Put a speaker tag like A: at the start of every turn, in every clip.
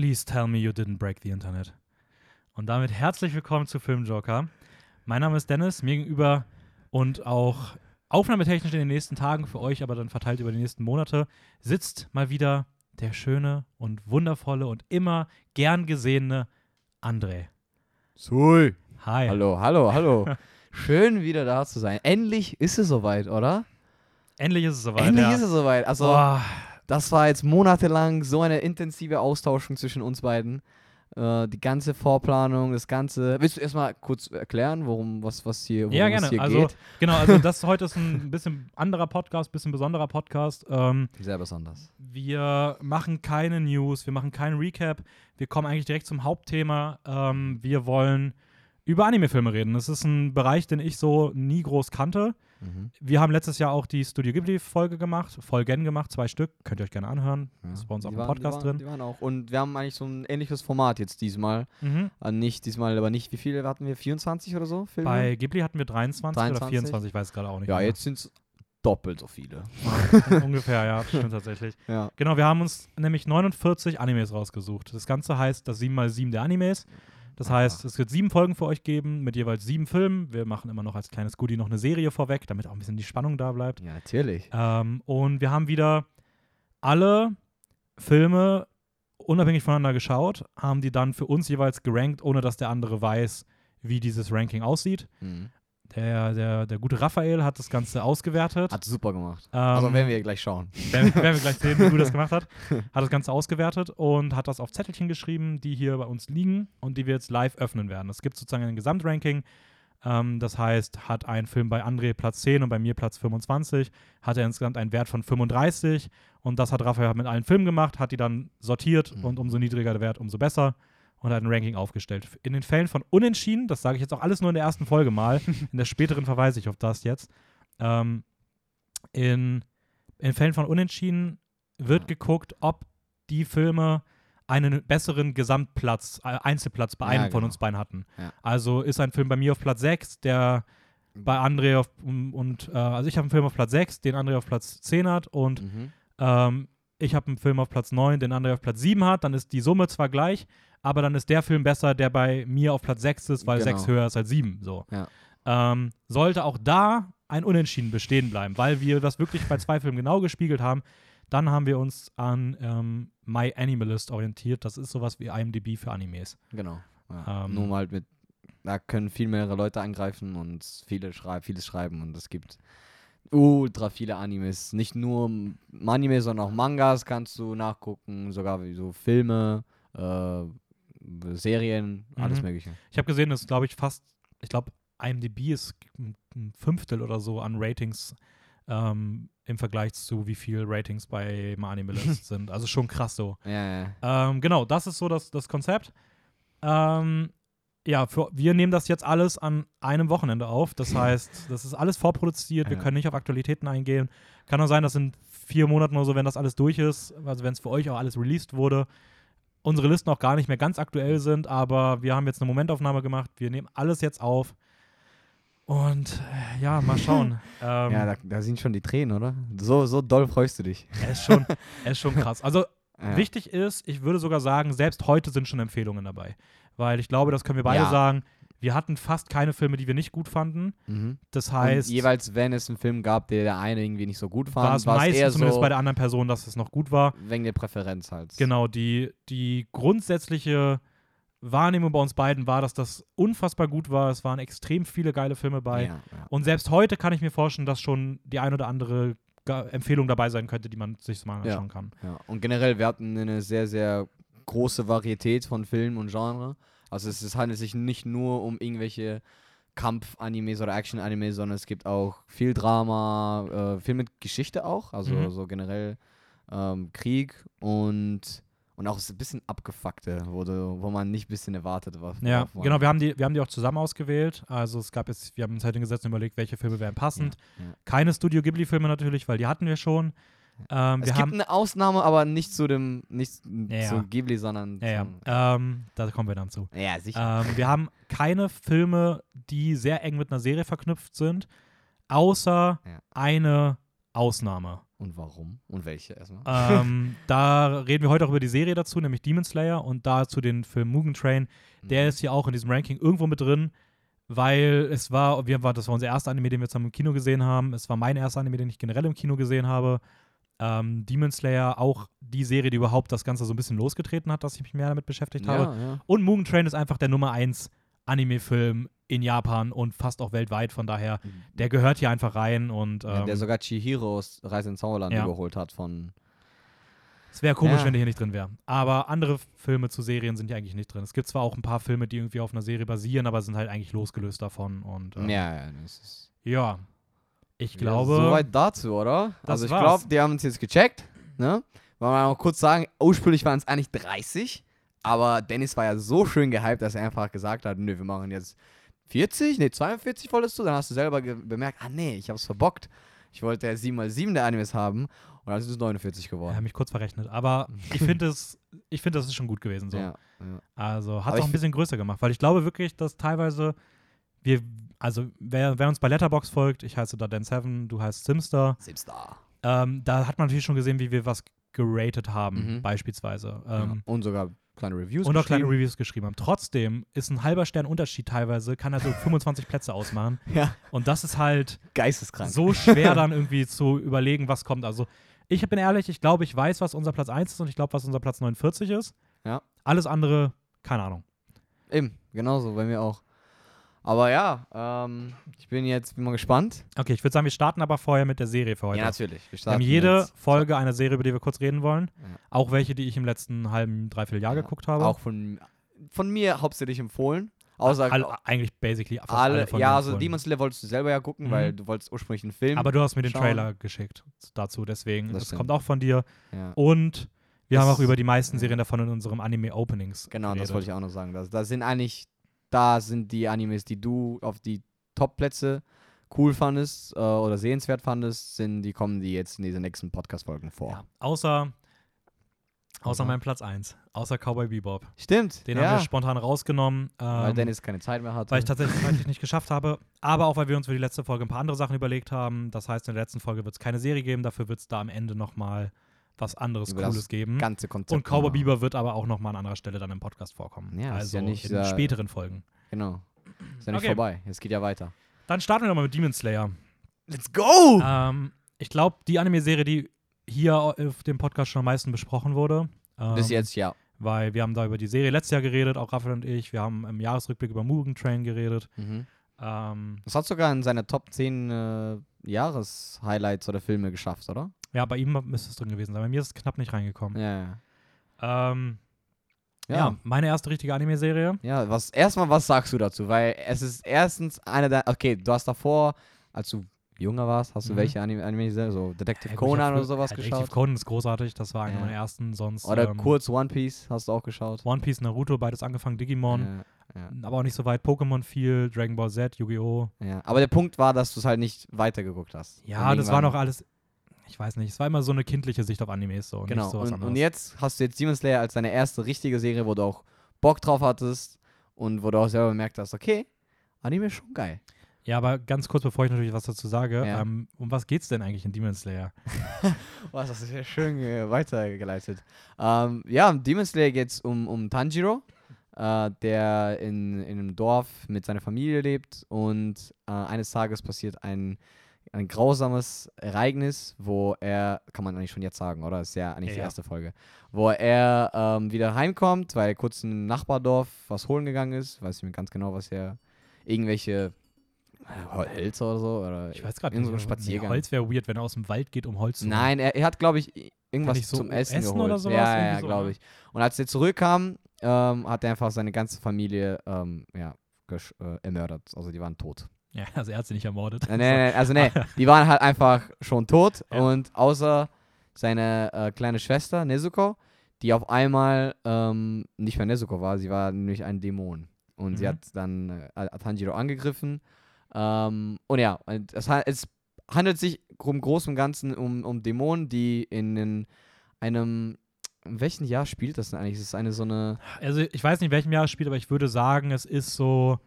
A: Please tell me you didn't break the Internet. Und damit herzlich willkommen zu Filmjoker. Mein Name ist Dennis, mir gegenüber und auch aufnahmetechnisch in den nächsten Tagen für euch, aber dann verteilt über die nächsten Monate, sitzt mal wieder der schöne und wundervolle und immer gern gesehene André.
B: Sui.
A: Hi.
B: Hallo, hallo, hallo. Schön wieder da zu sein. Endlich ist es soweit, oder?
A: Endlich ist es soweit.
B: Endlich
A: ja.
B: ist es soweit. Also,
A: Boah,
B: das war jetzt monatelang so eine intensive Austauschung zwischen uns beiden. Äh, die ganze Vorplanung, das ganze. Willst du erstmal kurz erklären, worum was, was hier, worum
A: ja,
B: es
A: gerne.
B: hier
A: Also,
B: geht?
A: genau, also das heute ist ein bisschen anderer Podcast, bisschen besonderer Podcast. Ähm,
B: Sehr besonders.
A: Wir machen keine News, wir machen keinen Recap. Wir kommen eigentlich direkt zum Hauptthema. Ähm, wir wollen über Anime-Filme reden. Das ist ein Bereich, den ich so nie groß kannte.
B: Mhm.
A: Wir haben letztes Jahr auch die Studio Ghibli-Folge gemacht, Folgen gemacht, zwei Stück. Könnt ihr euch gerne anhören. Das ist bei uns
B: Die
A: dem
B: waren-
A: Podcast
B: die waren,
A: drin.
B: Die waren auch. Und wir haben eigentlich so ein ähnliches Format jetzt diesmal.
A: Mhm.
B: Äh, nicht diesmal, aber nicht. Wie viele hatten wir? 24 oder so Filme?
A: Bei Ghibli hatten wir 23, oder
B: 23?
A: 24, ich weiß es gerade auch nicht.
B: ja,
A: mehr.
B: jetzt sind es doppelt so viele.
A: Ungefähr, ja, stimmt tatsächlich.
B: Ja.
A: Genau, wir haben uns nämlich 49 Animes rausgesucht. Das Ganze heißt das 7x7 der Animes. Das
B: Ah.
A: heißt, es wird sieben Folgen für euch geben mit jeweils sieben Filmen. Wir machen immer noch als kleines Goodie noch eine Serie vorweg, damit auch ein bisschen die Spannung da bleibt.
B: Ja, natürlich.
A: Ähm, und wir haben wieder alle Filme unabhängig voneinander geschaut, haben die dann für uns jeweils gerankt, ohne dass der andere weiß, wie dieses Ranking aussieht.
B: Mhm.
A: Der, der, der gute Raphael hat das Ganze ausgewertet.
B: Hat super gemacht.
A: Ähm,
B: also werden wir gleich schauen.
A: werden, werden wir gleich sehen, wie gut das gemacht hat. Hat das Ganze ausgewertet und hat das auf Zettelchen geschrieben, die hier bei uns liegen und die wir jetzt live öffnen werden. Es gibt sozusagen ein Gesamtranking. Ähm, das heißt, hat ein Film bei André Platz 10 und bei mir Platz 25, hat er insgesamt einen Wert von 35 und das hat Raphael mit allen Filmen gemacht, hat die dann sortiert
B: Mhm.
A: und umso niedriger der Wert, umso besser und hat ein Ranking aufgestellt. In den Fällen von Unentschieden, das sage ich jetzt auch alles nur in der ersten Folge mal, in der späteren verweise ich auf das jetzt, ähm, in, in Fällen von Unentschieden wird
B: Ja.
A: geguckt, ob die Filme einen besseren Gesamtplatz, äh, Einzelplatz bei
B: Ja,
A: einem von
B: genau.
A: uns beiden hatten.
B: Ja.
A: Also ist ein Film bei mir auf Platz 6, der bei André auf und, und äh, also ich habe einen Film auf Platz 6, den André auf Platz 10 hat und
B: Mhm.
A: ähm, ich habe einen Film auf Platz 9, den André auf Platz 7 hat, dann ist die Summe zwar gleich, aber dann ist der Film besser, der bei mir auf Platz 6 ist, weil
B: Genau.
A: 6 höher ist als 7. So.
B: Ja.
A: Ähm, sollte auch da ein Unentschieden bestehen bleiben, weil wir das wirklich bei zwei Filmen genau gespiegelt haben, dann haben wir uns an ähm, My Animalist orientiert. Das ist sowas wie IMDb für Animes.
B: Genau. Ja.
A: Ähm,
B: Nur mal mit, da können viel mehrere Leute angreifen und viele schrei vieles schreiben und es gibt ultra viele Animes. Nicht nur Anime, sondern auch Mangas kannst du nachgucken, sogar wie so Filme, äh, Serien, alles
A: Mhm.
B: mögliche.
A: Ich habe gesehen, dass, glaube ich, fast, ich glaube, IMDb ist ein Fünftel oder so an Ratings ähm, im Vergleich zu wie viel Ratings bei My Animalist sind. Also schon krass so.
B: Ja, ja.
A: Ähm, genau, das ist so das, das Konzept. Ähm, ja, für, wir nehmen das jetzt alles an einem Wochenende auf. Das heißt, das ist alles vorproduziert. Wir können nicht auf Aktualitäten eingehen. Kann auch sein, dass in vier Monaten oder so, wenn das alles durch ist, also wenn es für euch auch alles released wurde, unsere Listen auch gar nicht mehr ganz aktuell sind. Aber wir haben jetzt eine Momentaufnahme gemacht. Wir nehmen alles jetzt auf. Und äh, ja, mal schauen. ähm,
B: ja da, da sind schon die Tränen, oder? So, so doll freust du dich.
A: er, ist schon, er ist schon krass. Also
B: Ja.
A: Wichtig ist, ich würde sogar sagen, selbst heute sind schon Empfehlungen dabei. Weil ich glaube, das können wir beide
B: Ja.
A: sagen, wir hatten fast keine Filme, die wir nicht gut fanden.
B: Mhm.
A: Das heißt,
B: und jeweils, wenn es einen Film gab, der der eine irgendwie nicht so gut fand,
A: war es meistens
B: eher
A: zumindest
B: so
A: bei der anderen Person, dass es noch gut war.
B: wegen der Präferenz halt.
A: Genau, die, die grundsätzliche Wahrnehmung bei uns beiden war, dass das unfassbar gut war. Es waren extrem viele geile Filme bei.
B: Ja, ja.
A: Und selbst heute kann ich mir vorstellen, dass schon die ein oder andere Empfehlung dabei sein könnte, die man sich mal
B: Ja.
A: anschauen kann.
B: Ja, und generell, wir hatten eine sehr, sehr große Varietät von Filmen und Genre. Also es, es handelt sich nicht nur um irgendwelche Kampf-Animes oder Action-Animes, sondern es gibt auch viel Drama, äh, viel mit Geschichte auch, also
A: Mhm.
B: so generell ähm, Krieg und, und auch ein bisschen abgefuckte, wo, du, wo man nicht ein bisschen erwartet war.
A: Ja, genau, wir haben, die, wir haben die auch zusammen ausgewählt. Also es gab jetzt, wir haben uns halt hingesetzt und überlegt, welche Filme wären passend.
B: Ja, ja.
A: Keine Studio Ghibli-Filme natürlich, weil die hatten wir schon. Ähm,
B: Es
A: wir
B: gibt
A: haben,
B: eine Ausnahme, aber nicht zu dem, nicht
A: Ja,
B: zu. Ghibli, sondern
A: ja, ja, ähm, da kommen wir dann zu.
B: ja, sicher.
A: Ähm, wir haben keine Filme, die sehr eng mit einer Serie verknüpft sind, außer eine Ausnahme.
B: Und warum? Und welche erstmal?
A: ähm, da reden wir heute auch über die Serie dazu, nämlich Demon Slayer und dazu den Film Mugen Train. Der
B: Mhm.
A: ist hier auch in diesem Ranking irgendwo mit drin, weil es war, wir das war unser erster Anime, den wir zusammen im Kino gesehen haben. Es war mein erster Anime, den ich generell im Kino gesehen habe. Ähm, Demon Slayer, auch die Serie, die überhaupt das Ganze so ein bisschen losgetreten hat, dass ich mich mehr damit beschäftigt habe.
B: ja, ja.
A: Und Mugen Train ist einfach der Nummer 1 Anime-Film in Japan und fast auch weltweit. Von daher, der gehört hier einfach rein und
B: ja,
A: ähm,
B: der sogar Chihiros Reise ins Zauberland
A: ja.
B: überholt hat von.
A: es wäre komisch,
B: Ja.
A: wenn der hier nicht drin wäre. Aber andere Filme zu Serien sind hier eigentlich nicht drin. Es gibt zwar auch ein paar Filme, die irgendwie auf einer Serie basieren, aber sind halt eigentlich losgelöst davon. Und ähm,
B: Ja, ja, das ist.
A: ja. Ich
B: Ja,
A: glaube,
B: Soweit dazu, oder? Also ich glaube, die haben uns jetzt gecheckt. Ne? Wollen wir mal kurz sagen, ursprünglich waren es eigentlich 30, aber Dennis war ja so schön gehypt, dass er einfach gesagt hat, nö, wir machen jetzt 40, nee, 42 wolltest du, dann hast du selber bemerkt, ah nee, ich hab's verbockt. Ich wollte ja 7x7 der Animes haben und dann ist es 49
A: ich
B: geworden.
A: habe mich kurz verrechnet. Aber ich finde es, ich finde, das ist schon gut gewesen. So.
B: Ja, ja.
A: Also hat es auch ein bisschen größer gemacht, weil ich glaube wirklich, dass teilweise wir, also wer, wer uns bei Letterbox folgt, ich heiße da Dan7, du heißt Simster,
B: Simstar.
A: ähm, da hat man natürlich schon gesehen, wie wir was geratet haben,
B: Mhm.
A: beispielsweise.
B: Ja.
A: Ähm,
B: Und sogar kleine Reviews.
A: und auch kleine. Reviews geschrieben haben. Trotzdem ist ein halber Stern Unterschied teilweise, kann also 25 Plätze ausmachen.
B: Ja,
A: Und das ist halt
B: geisteskrank.
A: so schwer dann irgendwie zu überlegen, was kommt. Also ich bin ehrlich, ich glaube, ich weiß, was unser Platz 1 ist und ich glaube, was unser Platz 49 ist.
B: Ja.
A: Alles andere, keine Ahnung.
B: Eben, genauso, bei mir auch. Aber ja, ähm, ich bin jetzt bin mal gespannt.
A: Okay, ich würde sagen, wir starten aber vorher mit der Serie für heute.
B: Ja, natürlich. Wir
A: wir haben jede
B: mit-
A: Folge eine Serie, über die wir kurz reden wollen.
B: Ja.
A: Auch welche, die ich im letzten halben, dreiviertel Jahr
B: Ja,
A: geguckt habe.
B: Auch von, von mir hauptsächlich empfohlen. Außer
A: All, eigentlich basically fast alle,
B: alle, ja, also
A: empfohlen.
B: Demon Slayer wolltest du selber ja gucken,
A: Mhm.
B: weil du wolltest ursprünglich einen Film.
A: Aber du hast mir den
B: schauen.
A: Trailer geschickt dazu, deswegen.
B: Das
A: Das,
B: stimmt.
A: kommt auch von dir.
B: ja.
A: Und wir
B: Das-
A: haben auch über die meisten. Serien davon in unserem Anime-Openings
B: Genau, das
A: geredet.
B: wollte ich auch noch sagen. Das, das sind eigentlich, da sind die Animes, die du auf die Top-Plätze cool fandest äh, oder sehenswert fandest, sind, die kommen die jetzt in diesen nächsten Podcast-Folgen vor.
A: Ja, außer, außer
B: Außer?
A: meinem Platz 1. Außer Cowboy Bebop.
B: Stimmt.
A: Den
B: ja,
A: haben wir spontan rausgenommen.
B: weil
A: Ähm,
B: Dennis keine Zeit mehr hatte.
A: weil ich tatsächlich zeitlich nicht geschafft habe. Aber auch, weil wir uns für die letzte Folge ein paar andere Sachen überlegt haben. Das heißt, in der letzten Folge wird es keine Serie geben. Dafür wird es da am Ende nochmal was anderes
B: Über
A: Cooles geben.
B: ganze Konzept.
A: Und Cowboy. Bieber wird aber auch nochmal an anderer Stelle dann im Podcast vorkommen.
B: Ja, ist
A: also
B: ja nicht
A: in
B: sehr-
A: späteren Folgen.
B: Genau. Ist ja nicht
A: Okay.
B: vorbei. Es geht ja weiter.
A: Dann starten wir nochmal mit Demon Slayer.
B: Let's go!
A: Ähm, ich glaube, die Anime-Serie, die hier auf dem Podcast schon am meisten besprochen wurde. Ähm,
B: Bis jetzt ja.
A: Weil wir haben da über die Serie letztes Jahr geredet, auch Raphael und ich. Wir haben im Jahresrückblick über Mugen Train geredet.
B: Mhm.
A: Ähm,
B: Das hat sogar in seine Top 10 äh, Jahres-Highlights oder Filme geschafft, oder?
A: Ja, bei ihm müsste es drin gewesen sein. Bei mir ist es knapp nicht reingekommen.
B: Ja, ja.
A: Ähm, ja.
B: Ja.
A: meine erste richtige Anime-Serie.
B: Ja, was erstmal, was sagst du dazu? Weil es ist erstens eine der. Okay, du hast davor, als du jünger warst, hast du
A: Mhm.
B: welche Anime, Anime so Detective
A: Ja,
B: Conan oder sowas
A: ja,
B: geschaut?
A: Detective Conan ist großartig. Das war einer
B: Ja.
A: meiner ersten. Sonst
B: Oder
A: ähm,
B: kurz One Piece hast du auch geschaut?
A: One Piece, Naruto, beides angefangen. Digimon, aber auch nicht so weit. Pokémon viel, Dragon Ball Z, Yu-Gi-Oh!
B: ja. Aber der Punkt war, dass du es halt nicht weitergeguckt hast.
A: Ja, das war noch alles. Ich weiß nicht, es war immer so eine kindliche Sicht auf Animes so. und
B: Genau. Und, und jetzt hast du jetzt Demon Slayer als deine erste richtige Serie, wo du auch Bock drauf hattest und wo du auch selber gemerkt hast, okay, Anime ist schon geil.
A: Ja, aber ganz kurz, bevor ich natürlich was dazu sage,
B: Ja.
A: ähm, um was geht's denn eigentlich in Demon Slayer?
B: Was, das ist ja schön äh, weitergeleitet. Ähm, ja, im Demon Slayer geht es um, um Tanjiro, äh, der in, in einem Dorf mit seiner Familie lebt und äh, eines Tages passiert ein, ein grausames Ereignis, wo er, kann man eigentlich schon jetzt sagen, oder? Das ist ja eigentlich
A: Ja,
B: die erste Folge. Wo er ähm, wieder heimkommt, weil er kurz in einem Nachbardorf was holen gegangen ist. Weiß nicht mehr ganz genau, was er. Irgendwelche äh, Hölzer oder so. Oder
A: Ich weiß gerade nicht.
B: so Spaziergang.
A: Nee, Holz wäre weird, wenn er aus dem Wald geht, um Holz zu holen.
B: Nein, er, er hat, glaube ich, irgendwas
A: nicht so
B: zum Essen,
A: Essen
B: geholt.
A: oder sowas?
B: Ja, ja,
A: so,
B: glaube
A: ne?
B: ich. Und als er zurückkam, ähm, hat er einfach seine ganze Familie ähm, ja, äh, ermordert. Also die waren tot.
A: Ja, also er hat sie nicht ermordet.
B: Äh, nee, nee, also nee, die waren halt einfach schon tot.
A: Ja.
B: Und außer seine äh, kleine Schwester, Nezuko, die auf einmal ähm, nicht mehr Nezuko war, sie war nämlich ein Dämon. Und sie
A: Mhm.
B: hat dann äh, Tanjiro angegriffen. Ähm, und ja, es, es handelt sich im Großen und Ganzen um, um Dämonen, die in, in einem. In welchem Jahr spielt das denn eigentlich? Es ist eine so eine.
A: Also ich weiß nicht, in welchem Jahr es spielt, aber ich würde sagen, es ist so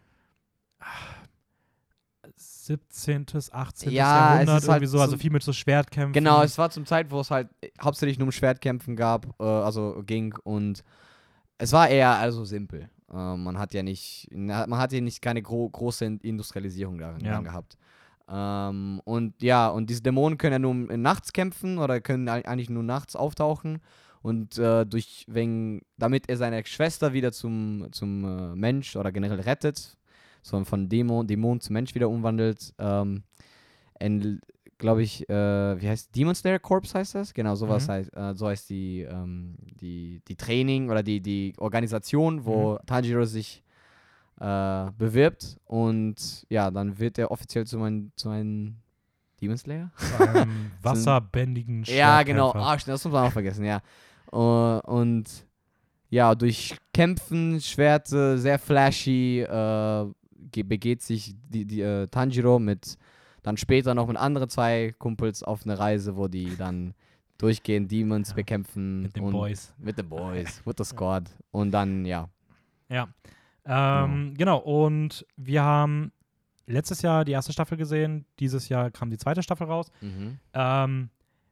A: 17., 18.
B: Ja,
A: Jahrhundert,
B: halt
A: irgendwie so, also
B: so-
A: viel mit so Schwertkämpfen.
B: Genau, es war zum Zeit, wo es halt hauptsächlich nur um Schwertkämpfen gab, äh, also ging und es war eher also simpel. Äh, man hat ja nicht, man hat ja nicht keine gro große In- Industrialisierung darin
A: Ja.
B: gehabt. Ähm, und ja, und diese Dämonen können ja nur im- nachts kämpfen oder können ei- eigentlich nur nachts auftauchen. Und äh, durch, wenn, damit er seine Schwester wieder zum, zum äh, Mensch oder generell rettet, so von Dämon, Dämon zum Mensch wieder umwandelt, ähm, glaube ich, äh, wie heißt Demon Slayer Corps heißt das? Genau, sowas
A: Mhm.
B: heißt, äh, so heißt die, ähm, die, die Training oder die, die Organisation, wo Tanjiro sich äh, bewirbt und ja, dann wird er offiziell zu einem zu einem Demon Slayer?
A: Zu einem wasserbändigen
B: Ja, genau. Ah, das muss man auch vergessen, ja. Uh, und ja, durch Kämpfen, Schwerte, sehr flashy, äh, begeht sich die, die, äh, Tanjiro mit dann später noch mit anderen zwei Kumpels auf eine Reise, wo die dann durchgehend Demons
A: Ja,
B: bekämpfen.
A: mit den Boys.
B: Mit den Boys, with the Squad. Und dann, ja.
A: Ja. Ähm, genau, und wir haben letztes Jahr die erste Staffel gesehen, dieses Jahr kam die zweite Staffel raus.
B: Mhm.
A: Ähm,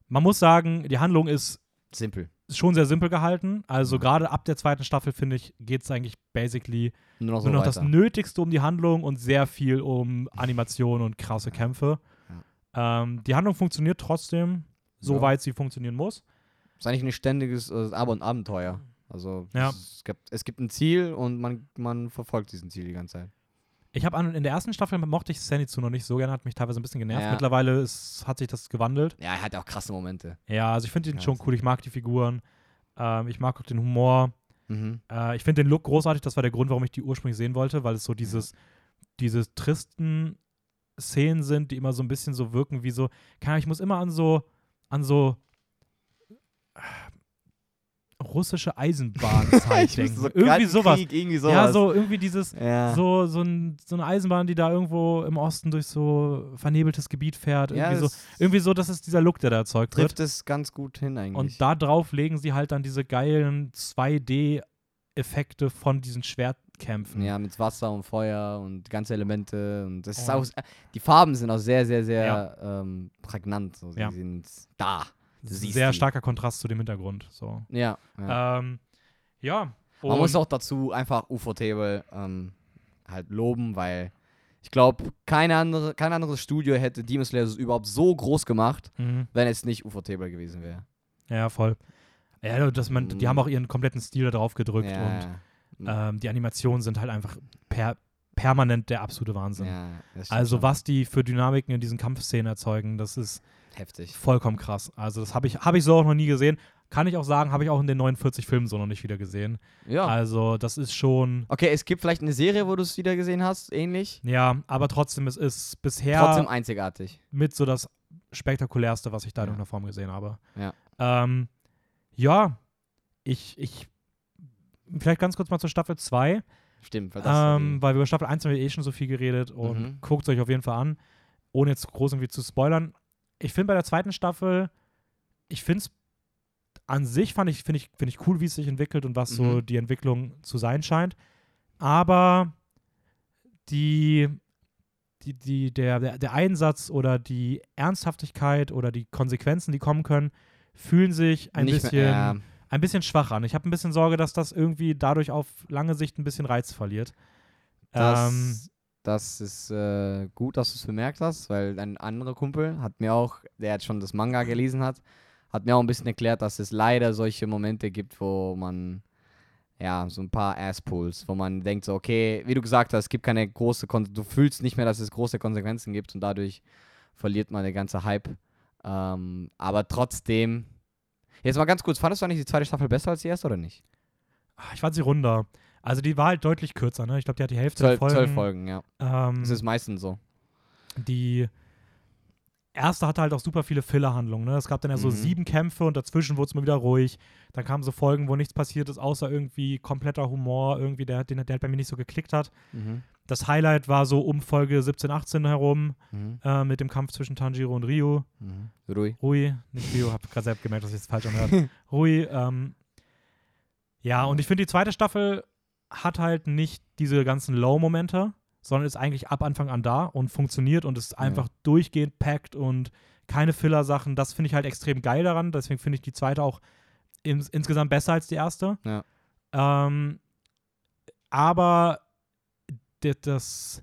A: man muss sagen, die Handlung ist
B: Simpel.
A: schon sehr simpel gehalten. Also
B: Ja.
A: gerade ab der zweiten Staffel, finde ich, geht es eigentlich basically
B: Nur noch so
A: nur noch das Nötigste um die Handlung und sehr viel um Animation und krasse Kämpfe. Ähm, die Handlung funktioniert trotzdem,
B: Ja.
A: soweit sie funktionieren muss.
B: ist eigentlich ein ständiges äh, Ab- und Abenteuer. Also
A: Ja.
B: es, gibt, es gibt ein Ziel und man, man verfolgt diesen Ziel die ganze Zeit.
A: Ich habe in der ersten Staffel mochte ich Zenitsu noch nicht so gerne, hat mich teilweise ein bisschen genervt.
B: Ja.
A: Mittlerweile ist, hat sich das gewandelt.
B: Ja, er hat auch krasse Momente.
A: Ja, also ich finde ihn
B: Ja,
A: schon cool. Ich mag die Figuren. Ähm, ich mag auch den Humor.
B: Mhm.
A: Äh, ich finde den Look großartig. Das war der Grund, warum ich die ursprünglich sehen wollte, weil es so dieses, diese tristen Szenen sind, die immer so ein bisschen so wirken wie so. Keine Ahnung, ich muss immer an so, an so äh, russische Eisenbahnzeit denken. irgendwie
B: Kalten
A: sowas.
B: Krieg, irgendwie sowas.
A: Ja, so irgendwie dieses,
B: Ja.
A: so, so, ein, so eine Eisenbahn, die da irgendwo im Osten durch so vernebeltes Gebiet fährt.
B: ja,
A: Irgendwie, so,
B: das
A: irgendwie so, das ist dieser Look, der da erzeugt wird.
B: trifft es ganz gut hin eigentlich.
A: Und da drauf legen sie halt dann diese geilen 2D-Effekte von diesen Schwertkämpfen.
B: ja, mit Wasser und Feuer und ganze Elemente. Und das ist
A: Und-
B: auch, die Farben sind auch sehr, sehr, sehr ähm, prägnant. So. Sie
A: Ja.
B: sind da.
A: Sehr
B: die.
A: starker Kontrast zu dem Hintergrund. So.
B: Ja. ja.
A: Ähm, ja.
B: Man muss auch dazu einfach UFO-Table ähm, halt loben, weil ich glaube, keine andere, kein anderes Studio hätte Demon Slayer überhaupt so groß gemacht,
A: Mhm.
B: wenn es nicht UFO-Table gewesen wäre.
A: Ja, voll. Ja, das man, die haben auch ihren kompletten Stil da drauf gedrückt und
B: ja.
A: ähm, die Animationen sind halt einfach per permanent der absolute Wahnsinn.
B: ja,
A: Also was die für Dynamiken in diesen Kampfszenen erzeugen, das ist
B: Heftig.
A: vollkommen krass. Also das habe ich, hab ich so auch noch nie gesehen. Kann ich auch sagen, habe ich auch in den 49 Filmen so noch nicht wieder gesehen.
B: Ja.
A: Also das ist schon,
B: Okay, es gibt vielleicht eine Serie, wo du es wieder gesehen hast, ähnlich.
A: ja, aber trotzdem, es ist bisher
B: Trotzdem einzigartig.
A: mit so das spektakulärste, was ich da in
B: Ja.
A: irgendeiner Form gesehen habe.
B: Ja.
A: Ähm, ja, ich, ich, vielleicht ganz kurz mal zur Staffel 2,
B: Stimmt, weil das
A: ähm, weil wir über Staffel 1 haben wir eh schon so viel geredet und
B: Mhm.
A: guckt es euch auf jeden Fall an, ohne jetzt groß irgendwie zu spoilern. Ich finde bei der zweiten Staffel, ich finde es an sich fand ich, finde ich, finde ich cool, wie es sich entwickelt und was so
B: Mhm.
A: die Entwicklung zu sein scheint. Aber die, die, die, der, der, der Einsatz oder die Ernsthaftigkeit oder die Konsequenzen, die kommen können, fühlen sich ein
B: nicht
A: bisschen,
B: Mehr, ja,
A: ein bisschen schwach an. Ich habe ein bisschen Sorge, dass das irgendwie dadurch auf lange Sicht ein bisschen Reiz verliert.
B: das,
A: ähm,
B: das ist äh, gut, dass du es bemerkt hast, weil ein anderer Kumpel hat mir auch, der jetzt schon das Manga gelesen hat, hat mir auch ein bisschen erklärt, dass es leider solche Momente gibt, wo man ja, so ein paar Asspools, wo man denkt so, okay, wie du gesagt hast, es gibt keine große, Kon du fühlst nicht mehr, dass es große Konsequenzen gibt und dadurch verliert man der ganze Hype. Ähm, aber trotzdem, jetzt mal ganz kurz, fandest du eigentlich die zweite Staffel besser als die erste oder nicht?
A: ah, ich fand sie runder. Also die war halt deutlich kürzer, ne? Ich glaube, die hat die Hälfte
B: Zwölf
A: der Folgen.
B: zwölf Folgen, ja.
A: Ähm,
B: Das ist meistens so.
A: die erste hatte halt auch super viele Filler-Handlungen. Ne? Es gab dann ja so
B: Mhm.
A: sieben Kämpfe und dazwischen wurde es mal wieder ruhig. Dann kamen so Folgen, wo nichts passiert ist, außer irgendwie kompletter Humor, irgendwie, der, den, der halt bei mir nicht so geklickt hat.
B: Mhm.
A: Das Highlight war so um Folge 17, 18 herum
B: Mhm.
A: äh, mit dem Kampf zwischen Tanjiro und Ryu.
B: Mhm. Rui.
A: Rui, nicht Ryu, hab gerade selbst gemerkt, dass ich es falsch anhört. Rui, ähm, ja, und ich finde, die zweite Staffel hat halt nicht diese ganzen Low-Momente, sondern ist eigentlich ab Anfang an da und funktioniert und ist einfach durchgehend packt und keine Filler-Sachen. Das finde ich halt extrem geil daran. Deswegen finde ich die zweite auch ins, insgesamt besser als die erste.
B: Ja.
A: Ähm, aber das,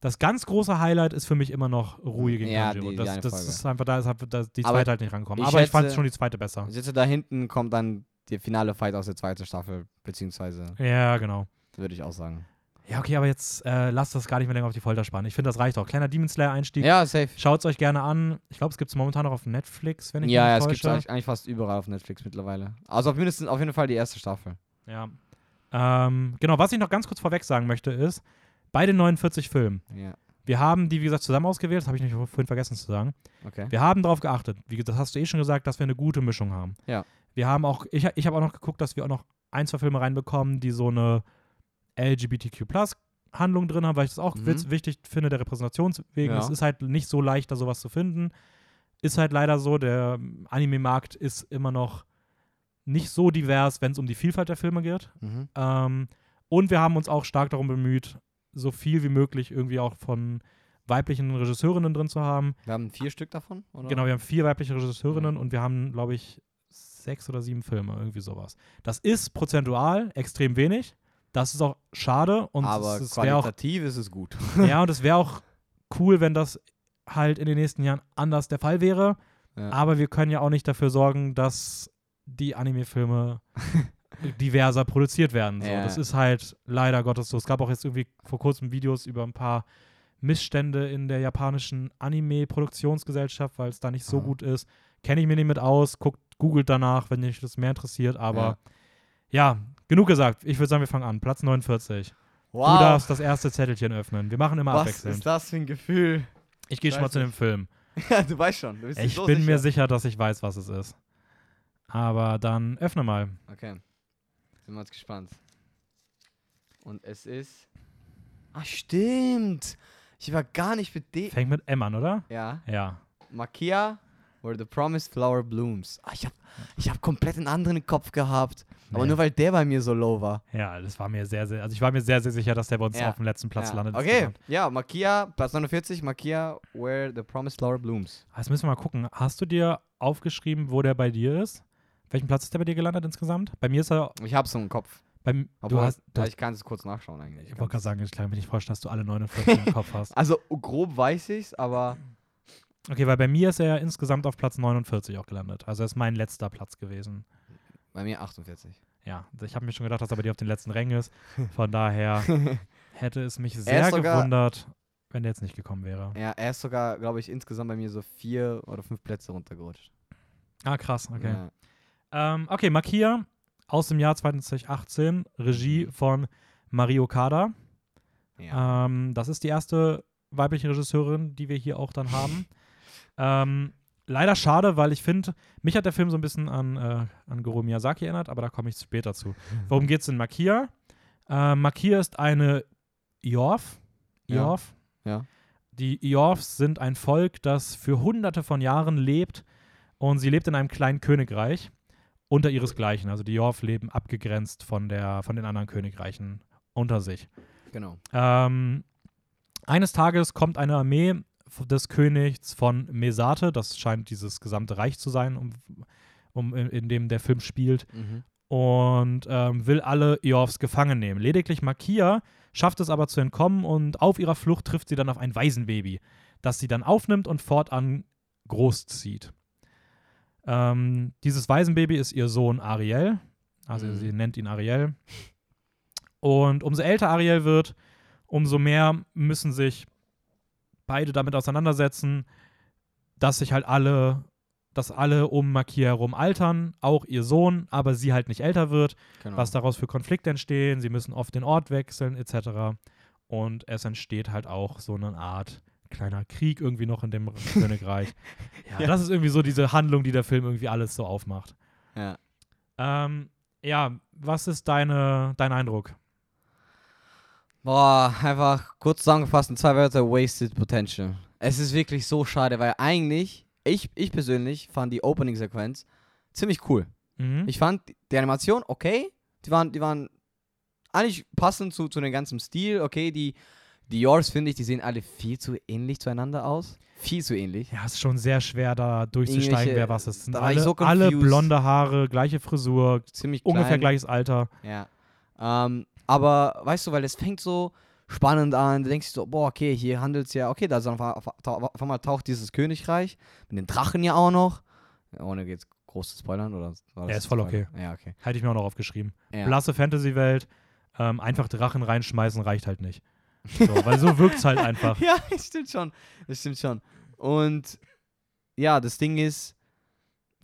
A: das ganz große Highlight ist für mich immer noch Ruhe gegen
B: Ja,
A: Tanjiro.
B: die- die
A: das das ist einfach, da ist da, die
B: Aber
A: zweite halt nicht rankommen.
B: ich
A: Aber ich fand
B: schätze-
A: schon die zweite besser.
B: Jetzt da hinten kommt dann der finale Fight aus der zweiten Staffel, beziehungsweise
A: Ja, genau.
B: würde ich auch sagen.
A: Ja, okay, aber jetzt äh, lasst das gar nicht mehr länger auf die Folter spannen. Ich finde, das reicht auch. Kleiner Demon Slayer-Einstieg.
B: Ja, safe.
A: Schaut es euch gerne an. Ich glaube, es gibt es momentan noch auf Netflix, wenn ich
B: Ja, ja,
A: mich
B: es
A: nicht
B: gibt
A: täusche.
B: eigentlich, eigentlich fast überall auf Netflix mittlerweile. Also auf mindestens auf jeden Fall die erste Staffel.
A: Ja. Ähm, genau, was ich noch ganz kurz vorweg sagen möchte, ist, bei den 49 Filmen,
B: Ja,
A: wir haben die, wie gesagt, zusammen ausgewählt, das habe ich nicht vorhin vergessen zu sagen.
B: okay.
A: Wir haben darauf geachtet, wie das hast du eh schon gesagt, dass wir eine gute Mischung haben.
B: Ja.
A: Wir haben auch, ich, ich habe auch noch geguckt, dass wir auch noch ein, zwei Filme reinbekommen, die so eine LGBTQ-Handlung drin haben, weil ich das auch
B: Mhm.
A: wichtig finde, der Repräsentationswegen.
B: Ja.
A: Es ist halt nicht so leicht, da sowas zu finden. Ist halt leider so, der Anime-Markt ist immer noch nicht so divers, wenn es um die Vielfalt der Filme geht.
B: Mhm.
A: Ähm, und wir haben uns auch stark darum bemüht, so viel wie möglich irgendwie auch von weiblichen Regisseurinnen drin zu haben.
B: Wir haben vier Stück davon, oder?
A: Genau, wir haben vier weibliche Regisseurinnen
B: Mhm.
A: und wir haben, glaube ich, sechs oder sieben Filme, irgendwie sowas. Das ist prozentual extrem wenig. Das ist auch schade und
B: Aber
A: es, es wäre auch,
B: qualitativ ist es gut.
A: ja, und es wäre auch cool, wenn das halt in den nächsten Jahren anders der Fall wäre.
B: Ja.
A: Aber wir können ja auch nicht dafür sorgen, dass die Anime-Filme diverser produziert werden. So.
B: Ja.
A: Das ist halt leider Gottes so. Es gab auch jetzt irgendwie vor kurzem Videos über ein paar Missstände in der japanischen Anime-Produktionsgesellschaft, weil es da nicht so
B: Aha.
A: gut ist. Kenne ich mir nicht mit aus. Guckt, googelt danach, wenn euch das mehr interessiert. Aber ja, genug gesagt. Ich würde sagen, wir fangen an. Platz 49.
B: Wow.
A: Du darfst das erste Zettelchen öffnen. Wir machen immer
B: Was
A: abwechselnd.
B: ist das für ein Gefühl?
A: Ich gehe schon mal zu dem Film.
B: Ja, du weißt schon. Du
A: Ich
B: so
A: bin
B: sicher.
A: mir sicher, dass ich weiß, was es ist. Aber dann öffne mal.
B: Okay. Sind wir jetzt gespannt. Und es ist. Ah, stimmt. Ich war gar nicht mit dem.
A: Fängt mit M an, oder?
B: Ja.
A: Ja.
B: Makia, where the promised flower blooms. Ah, ich hab, ich hab komplett einen anderen Kopf gehabt. Aber
A: Nee.
B: nur weil der bei mir so low war.
A: Ja, das war mir sehr, sehr. Also ich war mir sehr, sehr sicher, dass der bei uns
B: Ja.
A: auf dem letzten Platz
B: ja.
A: landet.
B: Okay,
A: insgesamt.
B: ja, Makia, Platz 49, Makia, where the promised flower blooms.
A: Jetzt müssen wir mal gucken. Hast du dir aufgeschrieben, wo der bei dir ist? Welchen Platz ist der bei dir gelandet insgesamt? Bei mir ist er.
B: Ich hab's so im Kopf.
A: Beim, du
B: Obwohl,
A: hast. Du,
B: ja, ich kann es kurz nachschauen eigentlich.
A: ich wollte gerade sagen, ich kann mir nicht vorstellen, dass du alle 49 im Kopf hast.
B: Also grob weiß ich's, aber
A: Okay, weil bei mir ist er insgesamt auf Platz 49 auch gelandet. Also er ist mein letzter Platz gewesen.
B: bei mir 48.
A: Ja, ich habe mir schon gedacht, dass er bei dir auf den letzten Rängen ist. Von daher hätte es mich sehr gewundert, wenn der jetzt nicht gekommen wäre.
B: Ja, er ist sogar, glaube ich, insgesamt bei mir so vier oder fünf Plätze runtergerutscht.
A: Ah, krass, okay.
B: Ja.
A: Ähm, okay, Makia aus dem Jahr 2018, Regie von Marie Okada.
B: Ja.
A: Ähm, das ist die erste weibliche Regisseurin, die wir hier auch dann haben. ähm, leider schade, weil ich finde, mich hat der Film so ein bisschen an, äh, an Goro Miyazaki erinnert, aber da komme ich später zu. Worum geht es in Makia? Äh, Makia ist eine Iorf.
B: Ja.
A: Iorf.
B: Ja.
A: Die Iorfs sind ein Volk, das für hunderte von Jahren lebt und sie lebt in einem kleinen Königreich unter ihresgleichen. Also die Iorf leben abgegrenzt von, der, von den anderen Königreichen unter sich.
B: Genau.
A: Ähm, eines Tages kommt eine Armee des Königs von Mesate, das scheint dieses gesamte Reich zu sein, um, um in, in dem der Film spielt,
B: Mhm.
A: und ähm, will alle Eorfs gefangen nehmen. Lediglich Makia schafft es aber zu entkommen und auf ihrer Flucht trifft sie dann auf ein Waisenbaby, das sie dann aufnimmt und fortan großzieht. Ähm, dieses Waisenbaby ist ihr Sohn Ariel, also
B: Mhm.
A: sie nennt ihn Ariel. Und umso älter Ariel wird, umso mehr müssen sich beide damit auseinandersetzen, dass sich halt alle, dass alle um Makia herum altern, auch ihr Sohn, aber sie halt nicht älter wird,
B: genau.
A: was daraus für Konflikte entstehen, sie müssen oft den Ort wechseln, etc. Und es entsteht halt auch so eine Art kleiner Krieg irgendwie noch in dem Königreich. Ja,
B: Ja.
A: das ist irgendwie so diese Handlung, die der Film irgendwie alles so aufmacht.
B: Ja.
A: Ähm, ja, was ist deine, dein Eindruck?
B: Boah, einfach kurz zusammengefasst in zwei Wörter, wasted potential. Es ist wirklich so schade, weil eigentlich, ich, ich persönlich fand die Opening-Sequenz ziemlich cool.
A: Mhm.
B: Ich fand die Animation okay, die waren, die waren eigentlich passend zu, zu dem ganzen Stil, okay, die Die Yours, finde ich, die sehen alle viel zu ähnlich zueinander aus. Viel zu ähnlich.
A: Ja, es ist schon sehr schwer, da durchzusteigen, wer was ist. Es sind alle,
B: so
A: alle blonde Haare, gleiche Frisur,
B: Ziemlich
A: ungefähr
B: klein.
A: gleiches Alter.
B: Ja. Ähm, aber weißt du, weil es fängt so spannend an, du denkst so, boah, okay, hier handelt es ja, okay, da ist auf, auf, auf einmal taucht dieses Königreich mit den Drachen ja auch noch. Ohne jetzt groß zu spoilern, oder? war
A: Ja, ist voll
B: Spoiler?
A: okay.
B: Ja, okay.
A: Hätte ich mir auch noch aufgeschrieben.
B: Ja.
A: Blasse Fantasy-Welt, ähm, einfach Drachen reinschmeißen reicht halt nicht. So, weil so wirkt es halt einfach.
B: ja, das stimmt schon. Das stimmt schon. Und ja, das Ding ist,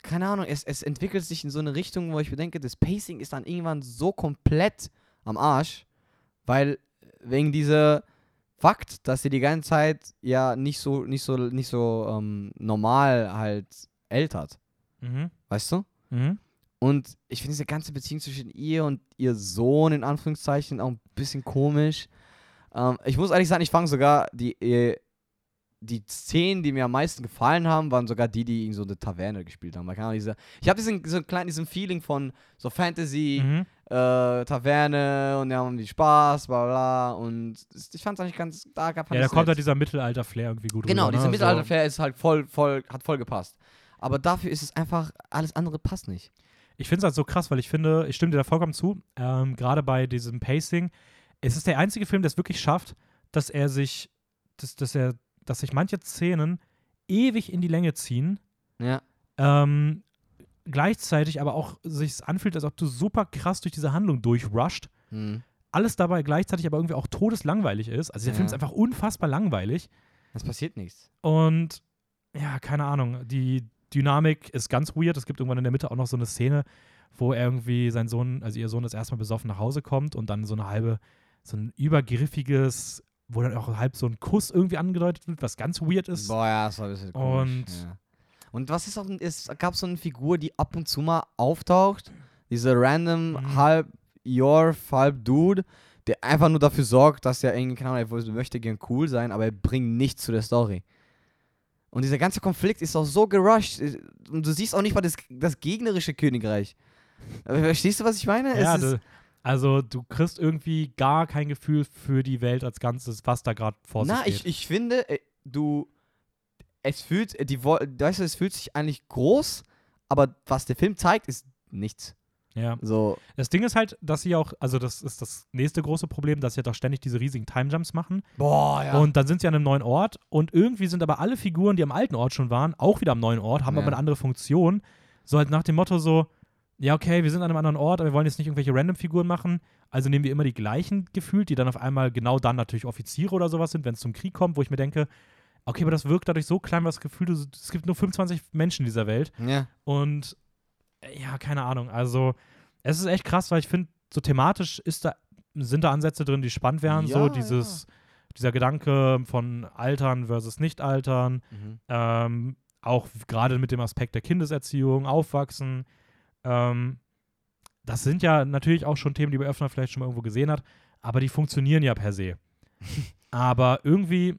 B: keine Ahnung, es, es entwickelt sich in so eine Richtung, wo ich bedenke, das Pacing ist dann irgendwann so komplett am Arsch, weil wegen dieser Fakt, dass sie die ganze Zeit ja nicht so, nicht so, nicht so ähm, normal halt ältert.
A: Mhm.
B: Weißt du?
A: Mhm.
B: Und ich finde diese ganze Beziehung zwischen ihr und ihr Sohn in Anführungszeichen auch ein bisschen komisch. Ähm, ich muss ehrlich sagen, ich fange sogar die, äh, die Szenen, die mir am meisten gefallen haben, waren sogar die, die in so eine Taverne gespielt haben. Diese, ich habe diesen so einen kleinen diesen Feeling von so Fantasy,
A: Mhm.
B: Äh, Taverne und ja, haben die Spaß, bla bla. Und ich fand es eigentlich ganz, da gab
A: Ja, da kommt halt dieser Mittelalter-Flair irgendwie gut
B: Genau,
A: rüber.
B: diese
A: ne?
B: Mittelalter-Fair ist halt voll, voll, hat voll gepasst. Aber dafür ist es einfach, alles andere passt nicht.
A: Ich finde es halt so krass, weil ich finde, ich stimme dir da vollkommen zu, ähm, gerade bei diesem Pacing, es ist der einzige Film, der es wirklich schafft, dass er sich, dass, dass er, dass sich manche Szenen ewig in die Länge ziehen,
B: Ja.
A: ähm, gleichzeitig aber auch sich anfühlt, als ob du super krass durch diese Handlung durchrusht.
B: Hm.
A: Alles dabei gleichzeitig aber irgendwie auch todeslangweilig ist. Also der Film
B: Ja.
A: ist einfach unfassbar langweilig.
B: Es passiert nichts.
A: Und ja, keine Ahnung, die Dynamik ist ganz weird. Es gibt irgendwann in der Mitte auch noch so eine Szene, wo irgendwie sein Sohn, also ihr Sohn das erstmal besoffen nach Hause kommt und dann so eine halbe, so ein übergriffiges, wo dann auch halb so ein Kuss irgendwie angedeutet wird, was ganz weird ist.
B: Boah, ja, das war ein bisschen komisch.
A: Und-
B: ja. Und was ist auch, es gab so eine Figur, die ab und zu mal auftaucht, diese random
A: Mhm.
B: halb Yorf, halb Dude, der einfach nur dafür sorgt, dass er irgendwie, keine Ahnung, er möchte gern cool sein, aber er bringt nichts zu der Story. Und dieser ganze Konflikt ist auch so gerusht. äh, Und du siehst auch nicht mal das, das gegnerische Königreich. Aber Verstehst du, was ich meine?
A: ja, de, also du kriegst irgendwie gar kein Gefühl für die Welt als Ganzes, was da gerade vor
B: Na,
A: sich
B: ich,
A: geht.
B: ich finde, äh, du. Es fühlt, die, weißt du, es fühlt sich eigentlich groß, aber was der Film zeigt, ist nichts.
A: ja.
B: So,
A: Das Ding ist halt, dass sie auch, also das ist das nächste große Problem, dass sie doch ständig diese riesigen Timejumps machen.
B: boah, ja.
A: Und dann sind sie an einem neuen Ort und irgendwie sind aber alle Figuren, die am alten Ort schon waren, auch wieder am neuen Ort, haben
B: Ja.
A: aber eine andere Funktion. So halt nach dem Motto so, ja, okay, wir sind an einem anderen Ort, aber wir wollen jetzt nicht irgendwelche Random-Figuren machen, also nehmen wir immer die gleichen gefühlt, die dann auf einmal genau dann natürlich Offiziere oder sowas sind, wenn es zum Krieg kommt, wo ich mir denke, okay, aber das wirkt dadurch so klein, weil das Gefühl, du- es gibt nur 25 Menschen in dieser Welt
B: ja.
A: und äh, ja, keine Ahnung, also es ist echt krass, weil ich finde, so thematisch ist da, sind da Ansätze drin, die spannend wären,
B: Ja,
A: so dieses, dieser Gedanke von Altern versus Nicht-Altern,
B: Mhm.
A: ähm, auch gerade mit dem Aspekt der Kindeserziehung, Aufwachsen. Ähm, das sind ja natürlich auch schon Themen, die Öffner vielleicht schon mal irgendwo gesehen hat, aber die funktionieren ja per se. aber irgendwie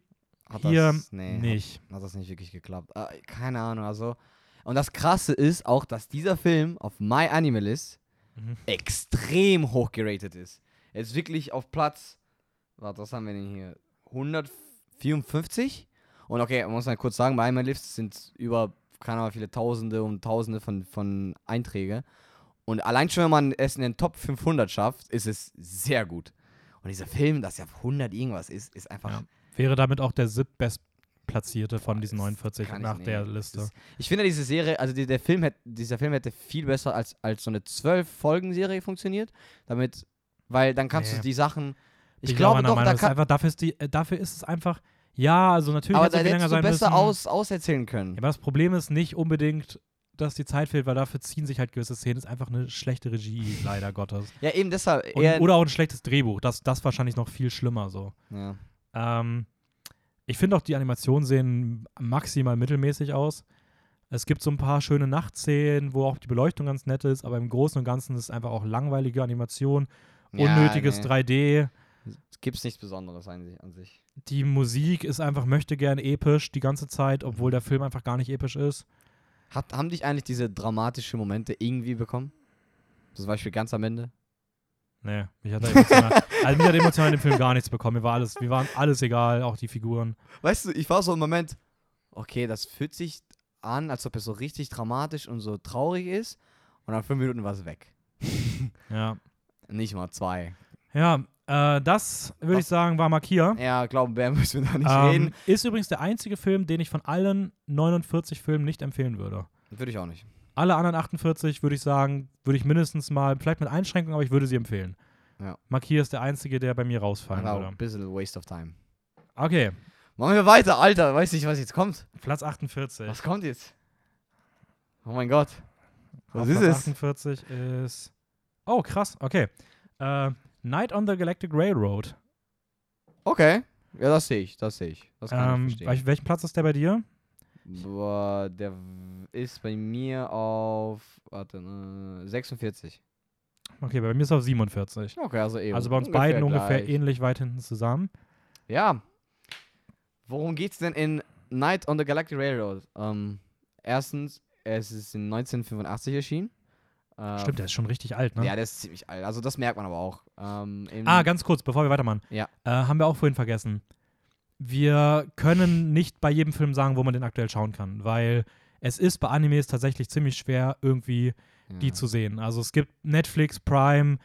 B: Hat
A: hier
B: das, nee,
A: nicht.
B: Hat, hat das nicht wirklich geklappt. Ah, keine Ahnung, also. Und das Krasse ist auch, dass dieser Film auf My Animalist
A: Mhm.
B: extrem hoch geratet ist. Er ist wirklich auf Platz, warte, was haben wir denn hier? 154? Und okay, man muss mal kurz sagen, bei Animalist sind über, keine Ahnung, viele Tausende und Tausende von, von Einträge. Und allein schon, wenn man es in den Top 500 schafft, ist es sehr gut. Und dieser Film, das ja auf 100 irgendwas ist, ist einfach
A: Ja. Wäre damit auch der siebtbestplatzierte von diesen
B: das
A: 49
B: kann ich
A: nach der Liste.
B: Ich finde diese Serie, also die, der Film hätte, dieser Film hätte viel besser als, als so eine 12-Folgen-Serie funktioniert. Damit, weil dann kannst
A: Nee.
B: du die Sachen. Ich
A: auch
B: glaube doch, da kann,
A: einfach, dafür, ist die, äh, dafür ist es einfach, ja, also natürlich
B: aber
A: hätte
B: da hättest du besser
A: müssen.
B: aus, auserzählen können.
A: Ja, aber das Problem ist nicht unbedingt, dass die Zeit fehlt, weil dafür ziehen sich halt gewisse Szenen. Es ist einfach eine schlechte Regie, leider Gottes.
B: Ja, eben deshalb.
A: Und, oder auch ein schlechtes Drehbuch. Das, das wahrscheinlich noch viel schlimmer so.
B: ja.
A: Ähm, ich finde auch, die Animationen sehen maximal mittelmäßig aus. Es gibt so ein paar schöne Nachtszenen, wo auch die Beleuchtung ganz nett ist, aber im Großen und Ganzen ist es einfach auch langweilige Animation, unnötiges
B: ja, nee.
A: 3D.
B: Es gibt nichts Besonderes an sich.
A: Die Musik ist einfach, möchte gern episch die ganze Zeit, obwohl der Film einfach gar nicht episch ist.
B: Hat, haben dich eigentlich diese dramatischen Momente irgendwie bekommen? Zum Beispiel ganz am Ende?
A: Nee, mich hat, er emotional, also mich hat emotional in dem Film gar nichts bekommen. Mir war alles, mir waren alles egal, auch die Figuren.
B: Weißt du, ich war so im Moment, okay, das fühlt sich an, als ob es so richtig dramatisch und so traurig ist. Und nach fünf Minuten war es weg.
A: Ja.
B: Nicht mal zwei.
A: Ja, äh, das würde ich sagen, war Markier.
B: Ja, glauben, wer müssen wir da nicht
A: Ähm,
B: reden?
A: ist übrigens der einzige Film, den ich von allen 49 Filmen nicht empfehlen würde.
B: Würde ich auch nicht.
A: Alle anderen 48 würde ich sagen, würde ich mindestens mal, vielleicht mit Einschränkungen, aber ich würde sie empfehlen.
B: Ja.
A: Markier ist der einzige, der bei mir rausfallen
B: auch
A: würde.
B: ein bisschen waste of time.
A: Okay,
B: Machen wir weiter, Alter. Weiß nicht, was jetzt kommt.
A: Platz 48.
B: Was kommt jetzt? Oh mein Gott. Was
A: Auf
B: ist
A: Platz
B: es?
A: 48 ist. Oh, krass, okay. Äh, Night on the Galactic Railroad.
B: Okay. Ja, das sehe ich. Das sehe ich. Das kann
A: Ähm,
B: ich verstehen.
A: welch, welchen Platz ist der bei dir?
B: Boah, der ist bei mir auf warte, äh, 46.
A: Okay, bei mir ist er auf 47.
B: Okay, also eben.
A: Also bei uns
B: ungefähr
A: beiden ungefähr
B: gleich.
A: ähnlich weit hinten zusammen.
B: Ja. Worum geht's denn in Night on the Galactic Railroad? Ähm, erstens, es ist in 1985 erschienen. Äh,
A: Stimmt, der ist schon richtig alt, ne?
B: Ja, der ist ziemlich alt. Also das merkt man aber auch. Ähm,
A: Ah, ganz kurz, bevor wir weitermachen.
B: Ja.
A: Äh, haben wir auch vorhin vergessen. Wir können nicht bei jedem Film sagen, wo man den aktuell schauen kann, weil es ist bei Animes tatsächlich ziemlich schwer, irgendwie die
B: ja.
A: zu sehen. Also es gibt Netflix, Prime,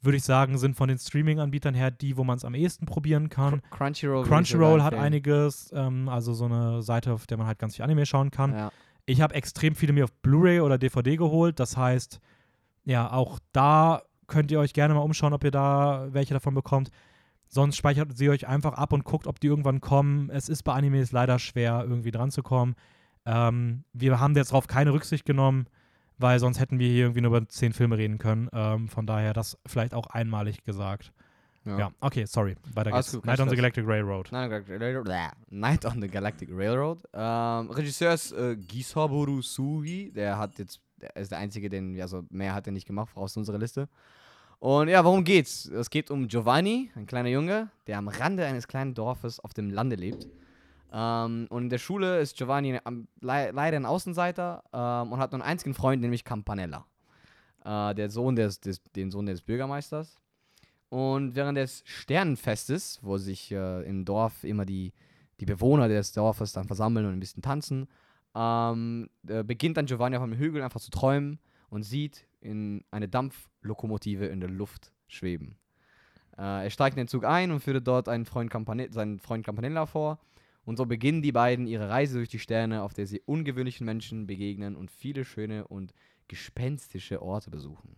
A: würde ich sagen, sind von den Streaming-Anbietern her die, wo man es am ehesten probieren kann.
B: Cr- Crunchyroll.
A: Crunchyroll hat einiges, ähm, also so eine Seite, auf der man halt ganz viel Anime schauen kann.
B: Ja.
A: Ich habe extrem viele mir auf Blu-ray oder DVD geholt. Das heißt, ja, auch da könnt ihr euch gerne mal umschauen, ob ihr da welche davon bekommt. Sonst speichert sie euch einfach ab und guckt, ob die irgendwann kommen. Es ist bei Animes leider schwer, irgendwie dran zu kommen. Ähm, wir haben jetzt darauf keine Rücksicht genommen, weil sonst hätten wir hier irgendwie nur über zehn Filme reden können. Ähm, von daher das vielleicht auch einmalig gesagt.
B: Ja.
A: Ja, okay, sorry. Weiter geht's.
B: gut,
A: Night on the. Galactic Railroad.
B: Night on the Galactic Railroad. Ähm, Regisseur ist äh, Gisaboru Sugi. Der hat jetzt, der ist der einzige, den, also mehr hat er nicht gemacht aus unserer Liste. Und ja, worum geht's? Es geht um Giovanni, ein kleiner Junge, der am Rande eines kleinen Dorfes auf dem Lande lebt. Ähm, und in der Schule ist Giovanni am, le leider ein Außenseiter ähm, und hat nur einen einzigen Freund, nämlich Campanella. Äh, der Sohn des, des, den Sohn des Bürgermeisters. Und während des Sternenfestes, wo sich äh, im Dorf immer die, die Bewohner des Dorfes dann versammeln und ein bisschen tanzen, ähm, äh, beginnt dann Giovanni auf einem Hügel einfach zu träumen und sieht in eine Dampflokomotive in der Luft schweben. Äh, er steigt in den Zug ein und führt dort einen Freund seinen Freund Campanella vor. Und so beginnen die beiden ihre Reise durch die Sterne, auf der sie ungewöhnlichen Menschen begegnen und viele schöne und gespenstische Orte besuchen.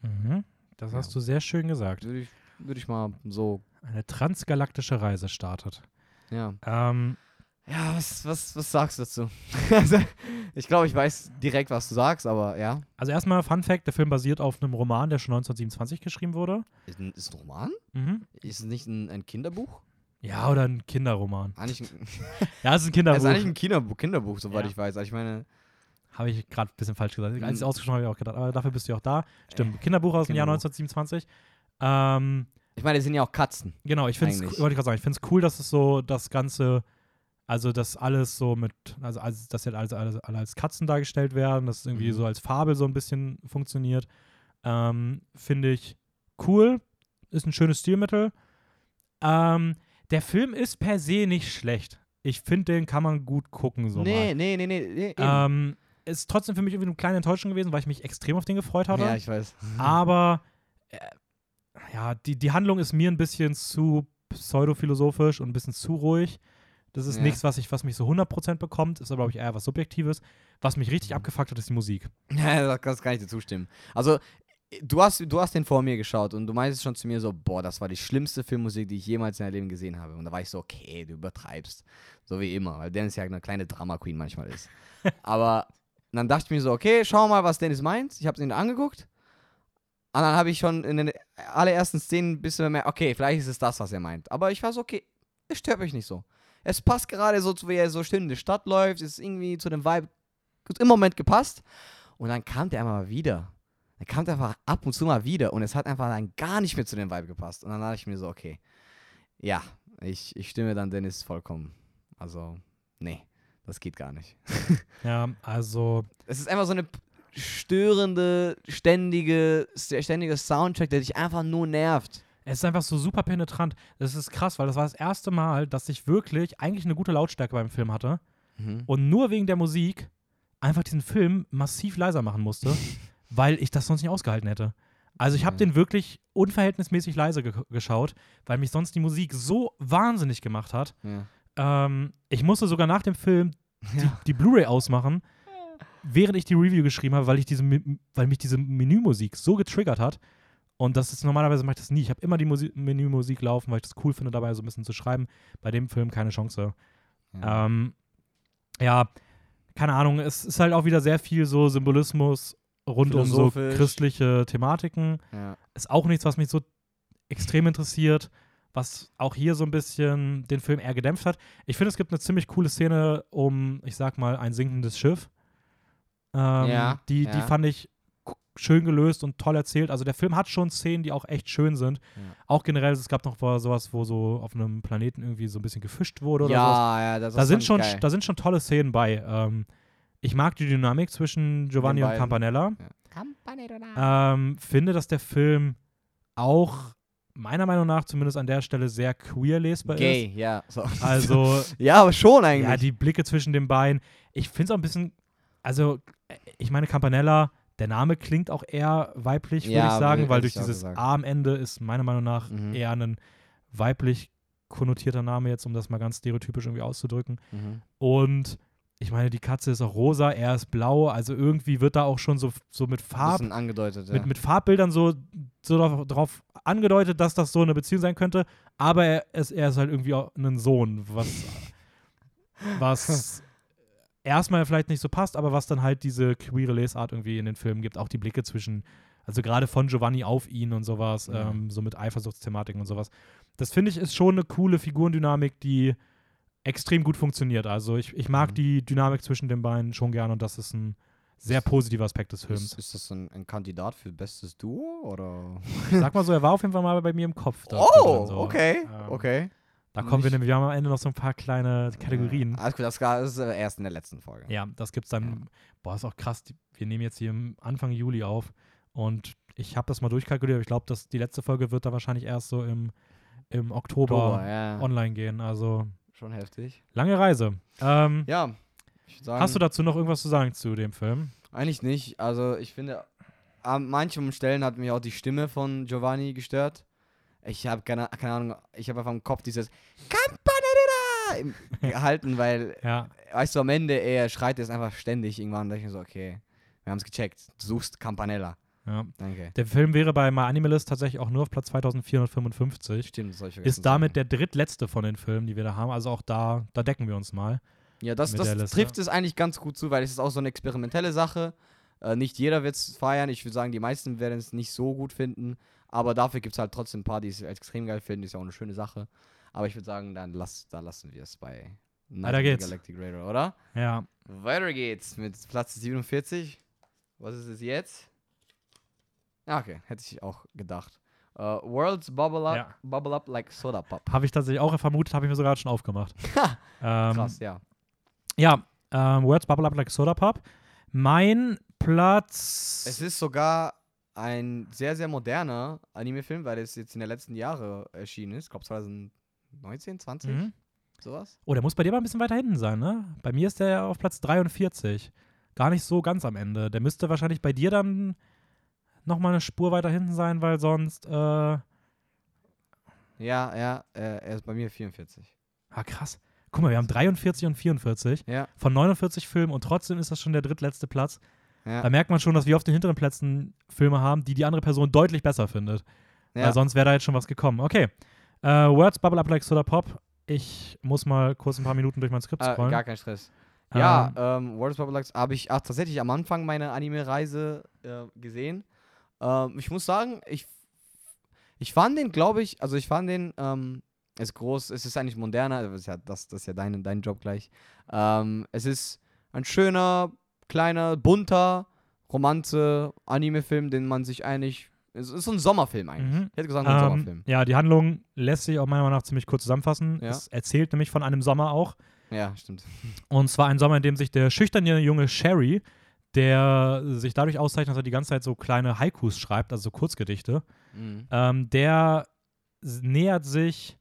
A: Mhm. Das
B: Ja.
A: hast du sehr schön gesagt.
B: Würde ich, würde ich mal so,
A: Eine transgalaktische Reise startet.
B: ja.
A: Ähm,
B: Ja, was, was, was sagst du dazu? also, ich glaube, ich weiß direkt, was du sagst, aber ja.
A: Also erstmal Fun Fact, der Film basiert auf einem Roman, der schon 1927 geschrieben wurde.
B: Ist ein, ist ein Roman?
A: Mhm.
B: Ist es nicht ein, ein Kinderbuch?
A: Ja, oder ein Kinderroman.
B: Eigentlich ein,
A: Ja, es ist ein
B: es
A: Kinderbuch.
B: ist eigentlich ein Kinderbuch, Kinderbuch soweit
A: Ja.
B: ich weiß. Also ich meine,
A: Habe ich gerade ein bisschen falsch gesagt. Als ich es
B: Mhm.
A: ausgesprochen habe, habe ich auch gedacht, aber dafür bist du ja auch da. Stimmt, Kinderbuch aus dem Jahr
B: Kinderbuch.
A: 1927. Ähm,
B: ich meine, es sind ja auch Katzen.
A: genau, ich finde es,
B: Eigentlich.
A: wollte ich gerade sagen, ich finde es cool, dass es so das Ganze, also dass alles so mit, also, also dass jetzt alles, alles, alle als Katzen dargestellt werden, dass es irgendwie
B: Mhm.
A: so als Fabel so ein bisschen funktioniert. Ähm, finde ich cool. Ist ein schönes Stilmittel. Ähm, der Film ist per se nicht schlecht. Ich finde, den kann man gut gucken. So
B: nee,
A: mal.
B: nee, nee, nee, nee.
A: Ähm, ist trotzdem für mich irgendwie eine kleine Enttäuschung gewesen, weil ich mich extrem auf den gefreut hatte.
B: ja, ich weiß.
A: Aber äh, ja, die, die Handlung ist mir ein bisschen zu pseudophilosophisch und ein bisschen zu ruhig. Das ist
B: Ja.
A: nichts, was, ich, was mich so 100% bekommt. Ist aber, glaube ich, eher was Subjektives. Was mich richtig
B: Mhm.
A: abgefuckt hat, ist die Musik.
B: Ja, das, kann ich dir zustimmen. Also, du hast, du hast den vor mir geschaut und du meintest schon zu mir so, boah, das war die schlimmste Filmmusik, die ich jemals in meinem Leben gesehen habe. Und da war ich so, okay, du übertreibst. So wie immer, weil Dennis ja eine kleine Drama Queen manchmal ist. Aber dann dachte ich mir so, okay, schau mal, was Dennis meint. Ich habe es ihn angeguckt. Und dann habe ich schon in den allerersten Szenen ein bisschen mehr, okay, vielleicht ist es das, was er meint. Aber ich war so, okay, es stört mich nicht so. Es passt gerade so, zu wie er so schön in die Stadt läuft. Es ist irgendwie zu dem Vibe im Moment gepasst. Und dann kam der einmal wieder. Dann kam der einfach ab und zu mal wieder. Und es hat einfach dann gar nicht mehr zu dem Vibe gepasst. Und dann dachte ich mir so, okay, ja, ich, ich stimme dann Dennis vollkommen. Also, nee, das geht gar nicht.
A: Ja, also,
B: Es ist einfach so eine, störende, ständige, ständige Soundtrack, der dich einfach nur nervt.
A: Es ist einfach so super penetrant. Das ist krass, weil das war das erste Mal, dass ich wirklich eigentlich eine gute Lautstärke beim Film hatte
B: Mhm.
A: und nur wegen der Musik einfach diesen Film massiv leiser machen musste, weil ich das sonst nicht ausgehalten hätte. Also ich habe den wirklich unverhältnismäßig leise ge geschaut, weil mich sonst die Musik so wahnsinnig gemacht hat.
B: Ja.
A: Ähm, ich musste sogar nach dem Film die,
B: Ja.
A: die Blu-ray ausmachen, während ich die Review geschrieben habe, weil, ich diese, weil mich diese Menümusik so getriggert hat. Und das ist normalerweise mache ich das nie. Ich habe immer die Musi Menümusik laufen, weil ich das cool finde, dabei so ein bisschen zu schreiben. Bei dem Film keine Chance.
B: Ja.
A: Ähm, ja, keine Ahnung, es ist halt auch wieder sehr viel so Symbolismus rund um so christliche Thematiken.
B: ja.
A: Ist auch nichts, was mich so extrem interessiert, was auch hier so ein bisschen den Film eher gedämpft hat. Ich finde, es gibt eine ziemlich coole Szene um, ich sag mal, ein sinkendes Schiff. Ähm,
B: Ja,
A: die,
B: ja.
A: die fand ich schön gelöst und toll erzählt. Also der Film hat schon Szenen, die auch echt schön sind.
B: Ja.
A: Auch generell, es gab noch sowas, wo so auf einem Planeten irgendwie so ein bisschen gefischt wurde oder sowas
B: Ja, ja, das
A: da sind, schon,
B: geil.
A: da sind schon tolle Szenen bei. Ähm, ich mag die Dynamik zwischen Giovanni und
B: beiden.
A: Campanella. Ähm, finde, dass der Film auch meiner Meinung nach zumindest an der Stelle sehr queer lesbar
B: Gay,
A: ist.
B: ja. So.
A: Also,
B: ja, aber schon eigentlich.
A: ja, die Blicke zwischen den beiden. Ich finde es auch ein bisschen, also, äh, ich meine, Campanella, der Name klingt auch eher weiblich, würde
B: Ja,
A: ich sagen, weil durch dieses. A am Ende ist meiner Meinung nach
B: Mhm.
A: eher ein weiblich konnotierter Name jetzt, um das mal ganz stereotypisch irgendwie auszudrücken.
B: Mhm.
A: Und ich meine, die Katze ist auch rosa, er ist blau, also irgendwie wird da auch schon so, so mit Farb,
B: angedeutet, ja.
A: mit, mit Farbbildern so, so darauf, darauf angedeutet, dass das so eine Beziehung sein könnte, aber er ist, er ist halt irgendwie auch ein Sohn, was, was erstmal vielleicht nicht so passt, aber was dann halt diese queere Lesart irgendwie in den Filmen gibt, auch die Blicke zwischen, also gerade von Giovanni auf ihn und sowas,
B: Ja.
A: ähm, so mit Eifersuchtsthematiken und sowas. Das finde ich ist schon eine coole Figurendynamik, die extrem gut funktioniert. Also ich, ich mag
B: Mhm.
A: die Dynamik zwischen den beiden schon gern und das ist ein sehr positiver Aspekt des Films.
B: Ist, ist das ein, ein Kandidat für bestes Duo oder?
A: Ich sag mal so, er war auf jeden Fall mal bei mir im Kopf.
B: Oh,
A: so.
B: okay,
A: Ähm,
B: okay.
A: Da kommen wir nämlich, wir haben am Ende noch so ein paar kleine Kategorien.
B: Ja, alles gut, das ist erst in der letzten Folge.
A: Ja, das gibt's dann. Boah, ist auch krass. Wir nehmen jetzt hier im Anfang Juli auf und ich habe das mal durchkalkuliert. Ich glaube, dass die letzte Folge wird da wahrscheinlich erst so im, im Oktober,
B: Oktober, ja.
A: online gehen. Also
B: Schon heftig.
A: lange Reise. Ähm,
B: Ja. Sagen,
A: hast du dazu noch irgendwas zu sagen zu dem Film?
B: Eigentlich nicht. Also ich finde, an manchen Stellen hat mich auch die Stimme von Giovanni gestört. Ich habe keine, keine Ahnung, ich habe einfach im Kopf dieses Campanella gehalten, weil,
A: Ja,
B: weißt du, am Ende, er schreit jetzt einfach ständig irgendwann. Da ich mir so, okay, wir haben es gecheckt. Du suchst Campanella.
A: ja.
B: Danke.
A: Der Film wäre bei My Animalist tatsächlich auch nur auf Platz 2455.
B: Stimmt, das
A: Ist damit der drittletzte von den Filmen, die wir da haben. Also auch da, da decken wir uns mal.
B: Ja, das, das trifft es eigentlich ganz gut zu, weil es ist auch so eine experimentelle Sache. Äh, nicht jeder wird es feiern. Ich würde sagen, die meisten werden es nicht so gut finden. Aber dafür gibt es halt trotzdem ein paar, die es extrem geil finden. Ist ja auch eine schöne Sache. Aber ich würde sagen, dann lass, da lassen wir es bei
A: Weiter geht's.
B: Galactic Raider, oder?
A: Ja,
B: Weiter geht's mit Platz 47. Was ist es jetzt? Ah, okay, hätte ich auch gedacht. Äh, Worlds Bubble Up,
A: Ja.
B: Bubble Up Like Soda Pop.
A: habe ich tatsächlich auch vermutet, habe ich mir sogar schon aufgemacht. ähm,
B: Krass, ja.
A: Ja, ähm, Words Bubble Up Like Soda Pop. Mein Platz.
B: Es ist sogar ein sehr, sehr moderner Anime-Film, weil es jetzt in den letzten Jahren erschienen ist. Ich glaube 2019, 20,
A: Mhm.
B: sowas.
A: Oh, der muss bei dir mal ein bisschen weiter hinten sein, ne? Bei mir ist der auf Platz 43. Gar nicht so ganz am Ende. Der müsste wahrscheinlich bei dir dann nochmal eine Spur weiter hinten sein, weil sonst. Äh, ah,
B: Ja, ja, äh, er ist bei mir 44.
A: krass. Guck mal, wir haben 43 und 44
B: Ja,
A: von 49 Filmen und trotzdem ist das schon der drittletzte Platz.
B: Ja.
A: Da merkt man schon, dass wir auf den hinteren Plätzen Filme haben, die die andere Person deutlich besser findet.
B: ja.
A: Weil sonst wäre da jetzt schon was gekommen. Okay. Äh, Words Bubble Up Like Soda Pop. Ich muss mal kurz ein paar Minuten durch mein Skript
B: äh,
A: scrollen.
B: gar kein Stress. Ja, ähm, World of Bubble habe ich auch tatsächlich am Anfang meiner Anime-Reise äh, gesehen. Ähm, ich muss sagen, ich, ich fand den, glaube ich, also ich fand den, ähm, ist groß, es ist eigentlich moderner, das ist ja, das, das ist ja dein, dein Job gleich. Ähm, es ist ein schöner, kleiner, bunter Romanze-Anime-Film, den man sich eigentlich, es ist so ein Sommerfilm eigentlich.
A: Mhm.
B: Ich hätte gesagt, ein
A: Ähm,
B: Sommerfilm.
A: ja, die Handlung lässt sich auch meiner Meinung nach ziemlich kurz zusammenfassen.
B: Ja.
A: Es erzählt nämlich von einem Sommer auch.
B: Ja, stimmt.
A: Und zwar ein Sommer, in dem sich der schüchterne junge Sherry, der sich dadurch auszeichnet, dass er die ganze Zeit so kleine Haikus schreibt, also so Kurzgedichte.
B: Mhm.
A: Ähm, der nähert sich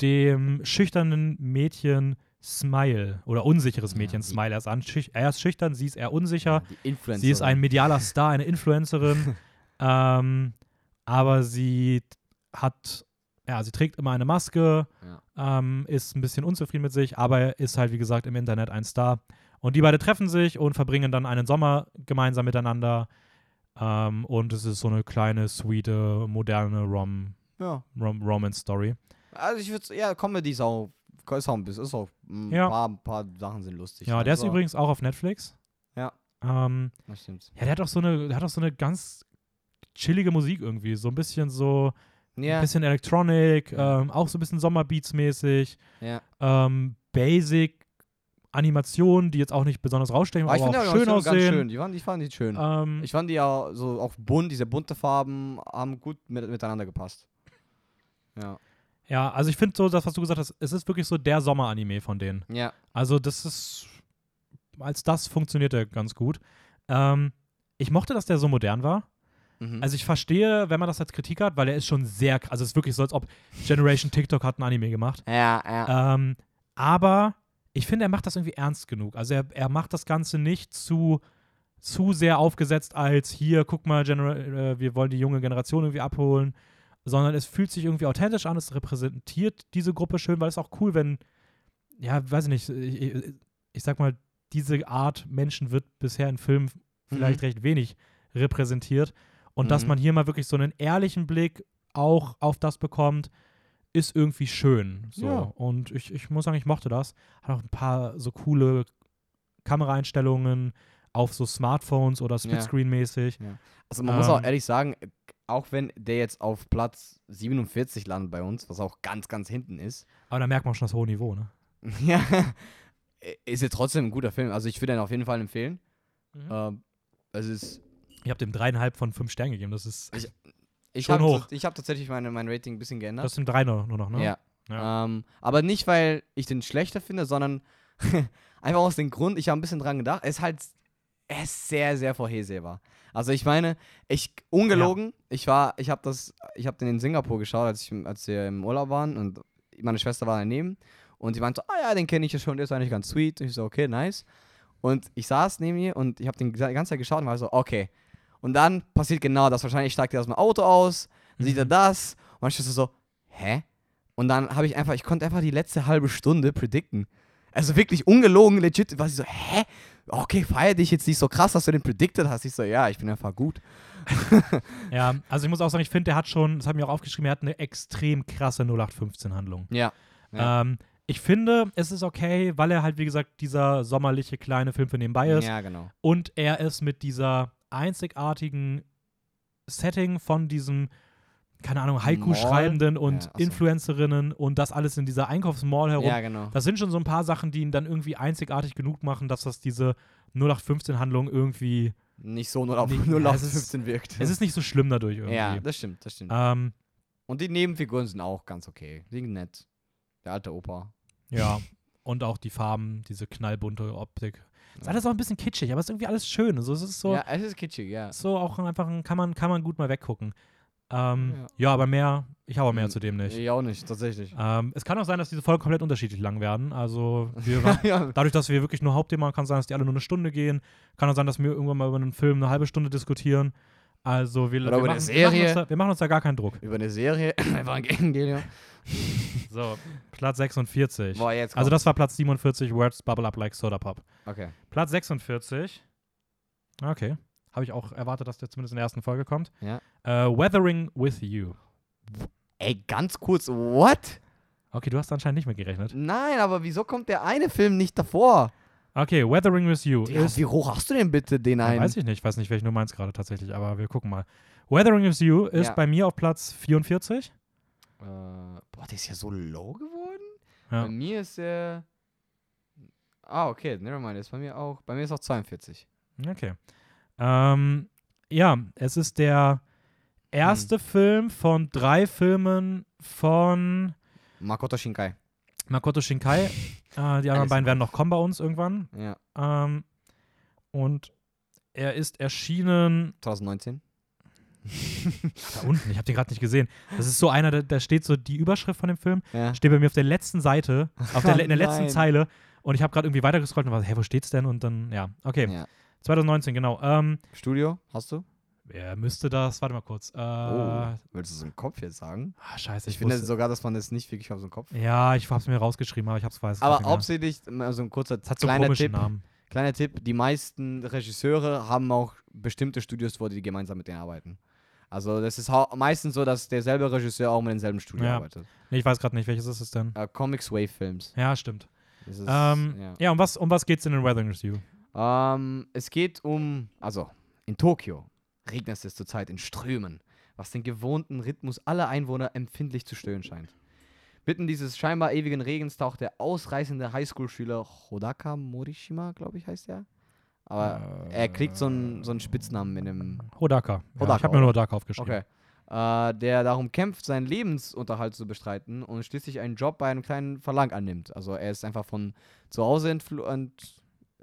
A: dem schüchternen Mädchen Smile oder unsicheres
B: Ja,
A: Mädchen
B: die-
A: Smile erst an. Schüch er ist schüchtern, sie ist eher unsicher.
B: Die Influencer.
A: Sie ist ein medialer Star, eine Influencerin. ähm, aber sie hat, ja, sie trägt immer eine Maske, ähm, ist ein bisschen unzufrieden mit sich, aber ist halt, wie gesagt, im Internet ein Star. Und die beiden treffen sich und verbringen dann einen Sommer gemeinsam miteinander. Ähm, und es ist so eine kleine, sweete, moderne Rom,
B: Ja.
A: Rom Romance-Story.
B: Also ich würde ja, Comedy ist auch, auch ein bisschen, ist auch, ein
A: Ja.
B: paar, paar Sachen sind lustig.
A: Ja, der ist übrigens auch auf Netflix.
B: Ja.
A: Ähm,
B: Das stimmt.
A: ja, der hat auch so eine, der hat auch so eine ganz chillige Musik irgendwie. So ein bisschen so,
B: Ja,
A: ein bisschen Electronic, ähm, auch so ein bisschen Sommerbeats-mäßig.
B: ja.
A: Ähm, Basic Animationen, die jetzt auch nicht besonders rausstechen,
B: Aber
A: aber,
B: ich
A: auch
B: ja
A: schön
B: ganz
A: aussehen.
B: schön. Die fand, ich fand die schön.
A: Ähm,
B: Ich fand die ja so auch bunt, diese bunte Farben haben gut mit, miteinander gepasst. Ja.
A: Ja, also ich finde so, das, was du gesagt hast, es ist wirklich so der Sommer-Anime von denen.
B: Ja.
A: Also das ist, als das funktioniert er ganz gut. Ähm, ich mochte, dass der so modern war.
B: Mhm.
A: Also ich verstehe, wenn man das als Kritik hat, weil er ist schon sehr, also es ist wirklich so, als ob Generation TikTok hat ein Anime gemacht.
B: ja, ja.
A: Ähm, aber ich finde, er macht das irgendwie ernst genug. Also er, er macht das Ganze nicht zu, zu sehr aufgesetzt als hier, guck mal, Genera äh, wir wollen die junge Generation irgendwie abholen, sondern es fühlt sich irgendwie authentisch an, es repräsentiert diese Gruppe schön, weil es auch cool, wenn, ja, weiß ich nicht, ich, ich, sag mal, diese Art Menschen wird bisher in Filmen vielleicht
B: Mhm.
A: recht wenig repräsentiert. Und dass
B: Mhm.
A: man hier mal wirklich so einen ehrlichen Blick auch auf das bekommt, ist irgendwie schön. So.
B: Ja.
A: Und ich, ich muss sagen, ich mochte das. Hat auch ein paar so coole Kameraeinstellungen auf so Smartphones oder Splitscreen-mäßig.
B: Also man muss auch
A: Ähm,
B: ehrlich sagen, auch wenn der jetzt auf Platz 47 landet bei uns, was auch ganz, ganz hinten ist,
A: Aber da merkt man schon das hohe Niveau, ne?
B: ja, ist ja trotzdem ein guter Film. Also ich würde ihn auf jeden Fall empfehlen.
A: Mhm.
B: Ähm, es ist,
A: Ich habe dem dreieinhalb von fünf Sternen gegeben. Das ist,
B: Ich- ich
A: Schon
B: habe
A: hoch.
B: ich hab tatsächlich meine, mein Rating ein bisschen geändert.
A: das sind drei nur, nur noch, ne?
B: Ja.
A: Ja.
B: Ähm, aber nicht, weil ich den schlechter finde, sondern einfach aus dem Grund, ich habe ein bisschen dran gedacht, es ist halt er ist sehr, sehr vorhersehbar. Also ich meine, ich, ungelogen, ich war, ich habe das, ich habe den in Singapur geschaut, als, ich, als wir im Urlaub waren und meine Schwester war daneben und sie meinte, so, ah ja, den kenne ich ja schon, der ist eigentlich ganz sweet. Und ich so, okay, nice. Und ich saß neben ihr und ich habe den die ganze Zeit geschaut und war so, okay. Und dann passiert genau das. Wahrscheinlich steigt er aus dem Auto aus, dann sieht er
A: Mhm.
B: das und meine Schwester so, hä? Und dann habe ich einfach, ich konnte einfach die letzte halbe Stunde predikten. Also wirklich ungelogen, legit, war sie so, hä? Okay, feier dich jetzt nicht so krass, dass du den predicted hast. Ich so, ja, ich bin einfach gut.
A: ja, also ich muss auch sagen, ich finde, der hat schon, das habe ich mir auch aufgeschrieben, er hat eine extrem krasse 0815-Handlung.
B: Ja. Ja.
A: Ähm, ich finde, es ist okay, weil er halt, wie gesagt, dieser sommerliche kleine Film für nebenbei ist.
B: Ja, genau.
A: Und er ist mit dieser einzigartigen Setting von diesem, keine Ahnung, Haiku-Schreibenden und
B: Ja, so.
A: Influencerinnen und das alles in dieser Einkaufsmall herum.
B: Ja, genau.
A: Das sind schon so ein paar Sachen, die ihn dann irgendwie einzigartig genug machen, dass das diese 0815-Handlung irgendwie.
B: Nicht so 0 auf,
A: Nee,
B: 0
A: ja,
B: auf
A: es ist-
B: 15 wirkt.
A: Es ist nicht so schlimm dadurch irgendwie.
B: ja, das stimmt, das stimmt.
A: ähm,
B: Und die Nebenfiguren sind auch ganz okay. Die sind nett. Der alte Opa.
A: ja. Und auch die Farben, diese knallbunte Optik. Ist alles auch ein bisschen kitschig, aber es ist irgendwie alles schön. Also es ist so,
B: Ja, es ist kitschig, ja.
A: so auch einfach ein, kann man, kann man gut mal weggucken. Ähm, ja. aber mehr, ich habe mehr
B: Hm,
A: zu dem nicht.
B: Ich auch nicht, tatsächlich.
A: Ähm, es kann auch sein, dass diese Folgen komplett unterschiedlich lang werden. Also wir,
B: ja,
A: dadurch, dass wir wirklich nur Hauptthema haben, kann es sein, dass die alle nur eine Stunde gehen. Kann auch sein, dass wir irgendwann mal über einen Film eine halbe Stunde diskutieren. Also wir,
B: Oder
A: wir,
B: über eine
A: machen, wir, machen da, wir machen uns da gar keinen Druck.
B: über eine Serie. Evangelion.
A: So, Platz 46.
B: Boah, jetzt
A: Also das war Platz 47, Words Bubble Up Like Soda Pop.
B: Okay.
A: Platz 46. Okay. Habe ich auch erwartet, dass der zumindest in der ersten Folge kommt.
B: Ja.
A: Äh, Weathering with You.
B: Ey, ganz kurz, what?
A: Okay, du hast anscheinend nicht mit gerechnet.
B: Nein, aber wieso kommt der eine Film nicht davor?
A: Okay, Weathering with You
B: Ja,
A: ist
B: wie hoch hast du denn bitte den
A: Ja,
B: einen?
A: weiß ich nicht, ich weiß nicht, welchen du meinst gerade tatsächlich, aber wir gucken mal. Weathering with You ist
B: Ja.
A: bei mir auf Platz 44.
B: Äh, boah, der ist ja so low geworden? Bei mir ist er. Ah, okay, nevermind, ist bei mir auch. Bei mir ist auch 42.
A: Okay. Ähm, ja, es ist der erste Film von drei Filmen von
B: Makoto Shinkai.
A: Makoto Shinkai. äh, die anderen
B: Alles
A: beiden werden noch kommen bei uns irgendwann.
B: Ja.
A: Ähm, und Er ist erschienen
B: 2019.
A: da unten, ich habe den gerade nicht gesehen. Das ist so einer, da, da steht so die Überschrift von dem Film,
B: Ja.
A: steht bei mir auf der letzten Seite, auf der, in der letzten. Zeile und ich habe gerade irgendwie weitergescrollt und war, so, hä, wo steht's denn? Und dann, ja, okay.
B: ja.
A: 2019, genau. Ähm,
B: Studio, hast du?
A: wer müsste das? Warte mal kurz. Äh,
B: oh. Willst du es im Kopf jetzt sagen?
A: ah, scheiße,
B: Ich
A: ich,
B: finde sogar, dass man das nicht wirklich auf dem Kopf.
A: Ja, ich hab's mir rausgeschrieben, aber ich hab's weiß.
B: Aber hauptsächlich, also ein kurzer
A: es hat so einen
B: kleiner Tipp.
A: Namen.
B: Kleiner Tipp, die meisten Regisseure haben auch bestimmte Studios, wo die gemeinsam mit denen arbeiten. Also das ist meistens so, dass derselbe Regisseur auch mit demselben Studio
A: Ja.
B: arbeitet.
A: Nee, ich weiß gerade nicht, welches ist es denn?
B: Äh, Comics Wave Films.
A: Ja, stimmt.
B: Ist,
A: Ähm,
B: ja.
A: Ja, um was, um was geht's in den Weather Review?
B: Ähm, es geht um, also in Tokio regnet es zurzeit in Strömen, was den gewohnten Rhythmus aller Einwohner empfindlich zu stören scheint. Mitten dieses scheinbar ewigen Regens taucht der ausreißende Highschool-Schüler Hodaka Morishima, glaube ich, heißt er. Aber er kriegt so einen, so einen Spitznamen in dem.
A: Hodaka. Ja,
B: Hodaka,
A: ich habe mir nur Hodaka aufgeschrieben.
B: Okay. Äh, der darum kämpft, seinen Lebensunterhalt zu bestreiten und schließlich einen Job bei einem kleinen Verlag annimmt. Also er ist einfach von zu Hause entflohen und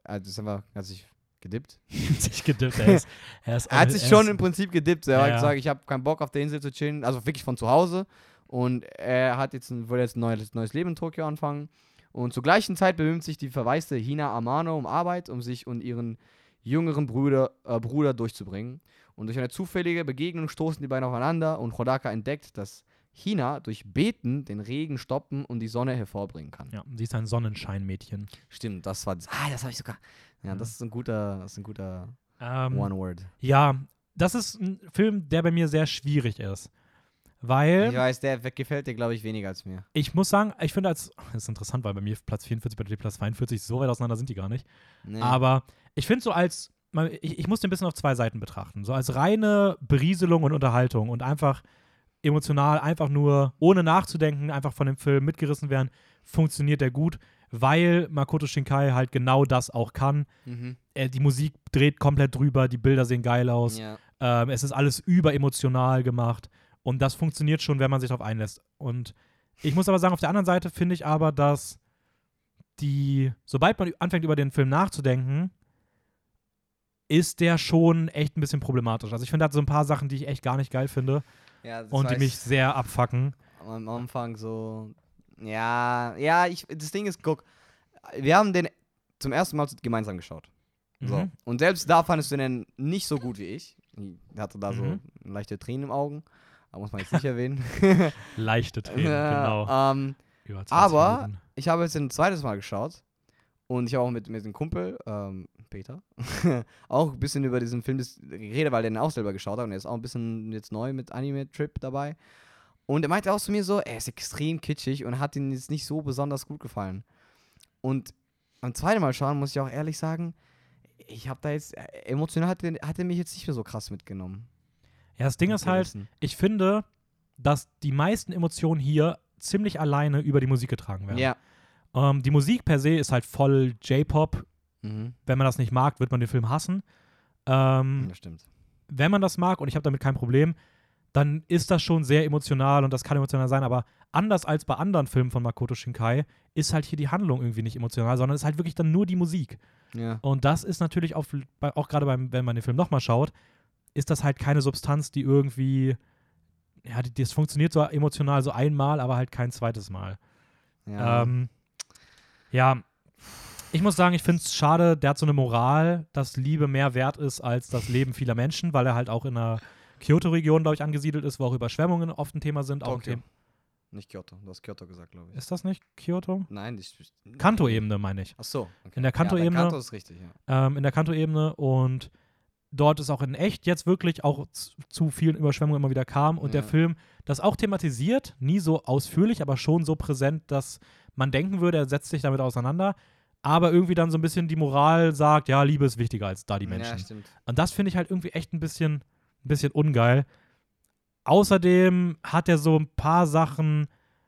B: also ist einfach, hat sich gedippt.
A: sich gedippt. Er, ist, er, ist
B: Er hat sich schon im Prinzip gedippt. Er
A: Ja,
B: hat gesagt, ich habe keinen Bock auf der Insel zu chillen, also wirklich von zu Hause. Und er hat jetzt ein, will jetzt ein neues, neues Leben in Tokio anfangen. Und zur gleichen Zeit bemüht sich die verwaiste Hina Amano um Arbeit, um sich und ihren jüngeren Bruder, äh, Bruder durchzubringen. Und durch eine zufällige Begegnung stoßen die beiden aufeinander und Hodaka entdeckt, dass Hina durch Beten den Regen stoppen und die Sonne hervorbringen kann.
A: Ja, sie ist ein Sonnenscheinmädchen.
B: Stimmt, das war das. Ah, das habe ich sogar. Ja,
A: Ja.
B: das ist ein guter, das ist ein guter
A: Ähm,
B: One-Word.
A: ja, das ist ein Film, der bei mir sehr schwierig ist. Weil
B: Ich weiß, der gefällt dir, glaube ich, weniger als mir.
A: ich muss sagen, ich finde als, das ist interessant, weil bei mir Platz 44, bei dir Platz 42, so weit auseinander sind die gar nicht.
B: Nee.
A: Aber ich finde so als, ich, ich muss den ein bisschen auf zwei Seiten betrachten. So als reine Berieselung und Unterhaltung und einfach emotional, einfach nur ohne nachzudenken, einfach von dem Film mitgerissen werden, funktioniert der gut, weil Makoto Shinkai halt genau das auch kann.
B: Mhm.
A: Er, die Musik dreht komplett drüber, die Bilder sehen geil aus.
B: Ja.
A: Ähm, es ist alles überemotional gemacht. Und das funktioniert schon, wenn man sich darauf einlässt. Und ich muss aber sagen, auf der anderen Seite finde ich aber, dass die, sobald man anfängt, über den Film nachzudenken, ist der schon echt ein bisschen problematisch. Also ich finde, er hat so ein paar Sachen, die ich echt gar nicht geil finde
B: ja
A: und die mich sehr abfacken.
B: am Anfang so. Ja, ja, ich, das Ding ist, guck, wir haben den zum ersten Mal gemeinsam geschaut. So.
A: Mhm.
B: Und selbst da fandest du den nicht so gut wie ich. Ich hatte da
A: Mhm.
B: so leichte Tränen im Augen. Aber muss man jetzt nicht erwähnen.
A: Leichte Tränen, genau.
B: ähm,
A: Über 20
B: aber-
A: Minuten.
B: ich habe jetzt ein zweites Mal geschaut. Und ich habe auch mit, mit einem Kumpel, ähm, Peter, auch ein bisschen über diesen Film geredet, weil er den auch selber geschaut hat. Und er ist auch ein bisschen jetzt neu mit Anime-Trip dabei. Und er meinte auch zu mir so, er ist extrem kitschig und hat ihm jetzt nicht so besonders gut gefallen. Und beim zweiten Mal schauen, muss ich auch ehrlich sagen, ich habe da jetzt, äh, emotional hat er, hat er mich jetzt nicht mehr so krass mitgenommen.
A: Ja, das Ding ist halt, ich finde, dass die meisten Emotionen hier ziemlich alleine über die Musik getragen werden.
B: Ja.
A: Ähm, die Musik per se ist halt voll J-Pop.
B: Mhm.
A: Wenn man das nicht mag, wird man den Film hassen. Ähm,
B: Das stimmt.
A: wenn man das mag, und ich habe damit kein Problem, dann ist das schon sehr emotional und das kann emotional sein, aber anders als bei anderen Filmen von Makoto Shinkai ist halt hier die Handlung irgendwie nicht emotional, sondern es ist halt wirklich dann nur die Musik.
B: Ja.
A: Und das ist natürlich auch, auch gerade beim, wenn man den Film nochmal schaut, ist das halt keine Substanz, die irgendwie, ja, das funktioniert so emotional so einmal, aber halt kein zweites Mal.
B: Ja.
A: Ähm, ja, ich muss sagen, ich finde es schade, der hat so eine Moral, dass Liebe mehr wert ist als das Leben vieler Menschen, weil er halt auch in einer Kyoto-Region, glaube ich, angesiedelt ist, wo auch Überschwemmungen oft ein Thema sind. Auch
B: Tokio.
A: Thema.
B: Nicht Kyoto. Du hast Kyoto gesagt, glaube ich.
A: Ist das nicht Kyoto?
B: Nein, die
A: Kanto-Ebene, meine ich.
B: Ach so. Okay.
A: In der Kanto-Ebene-
B: Ja, Kanto ist richtig, ja.
A: ähm, in der Kanto-Ebene und dort ist auch in echt jetzt wirklich auch zu vielen Überschwemmungen immer wieder kam und der
B: Ja.
A: Film das auch thematisiert, nie so ausführlich, aber schon so präsent, dass man denken würde, er setzt sich damit auseinander, aber irgendwie dann so ein bisschen die Moral sagt, ja, Liebe ist wichtiger als da die Menschen.
B: Ja, stimmt.
A: Und das finde ich halt irgendwie echt ein bisschen, ein bisschen ungeil. Außerdem hat er so ein paar Sachen,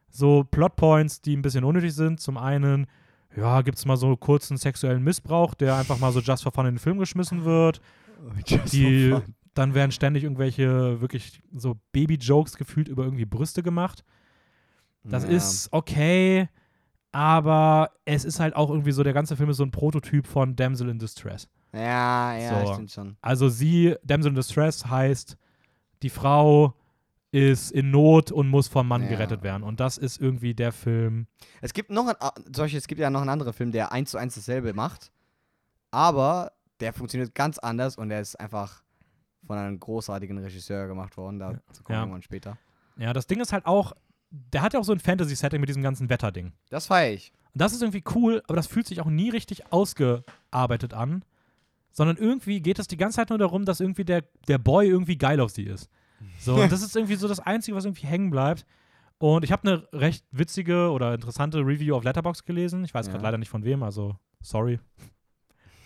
A: so Plotpoints, die ein bisschen unnötig sind. Zum einen, ja, gibt es mal so kurzen sexuellen Missbrauch, der einfach mal so just for fun in den Film geschmissen wird. Die, dann werden ständig irgendwelche wirklich so Baby-Jokes gefühlt über irgendwie Brüste gemacht. Das
B: ja.
A: ist okay, aber es ist halt auch irgendwie so, der ganze Film ist so ein Prototyp von Damsel in Distress.
B: Ja, ja,
A: So.
B: stimmt schon.
A: Also sie, Damsel in Distress heißt, die Frau ist in Not und muss vom Mann
B: Ja.
A: gerettet werden. Und das ist irgendwie der Film.
B: Es gibt noch ein, ah, es gibt ja noch einen anderen Film, der eins zu eins dasselbe macht, aber der funktioniert ganz anders und der ist einfach von einem großartigen Regisseur gemacht worden. Dazu kommen
A: Ja.
B: wir später.
A: Ja, das Ding ist halt auch, der hat ja auch so ein Fantasy-Setting mit diesem ganzen Wetterding.
B: Das feiere ich.
A: Und das ist irgendwie cool, aber das fühlt sich auch nie richtig ausgearbeitet an. Sondern irgendwie geht es die ganze Zeit nur darum, dass irgendwie der, der Boy irgendwie geil auf sie ist. So, und das ist irgendwie so das Einzige, was irgendwie hängen bleibt. Und ich habe eine recht witzige oder interessante Review auf Letterbox gelesen. Ich weiß
B: Ja.
A: gerade leider nicht von wem, also sorry.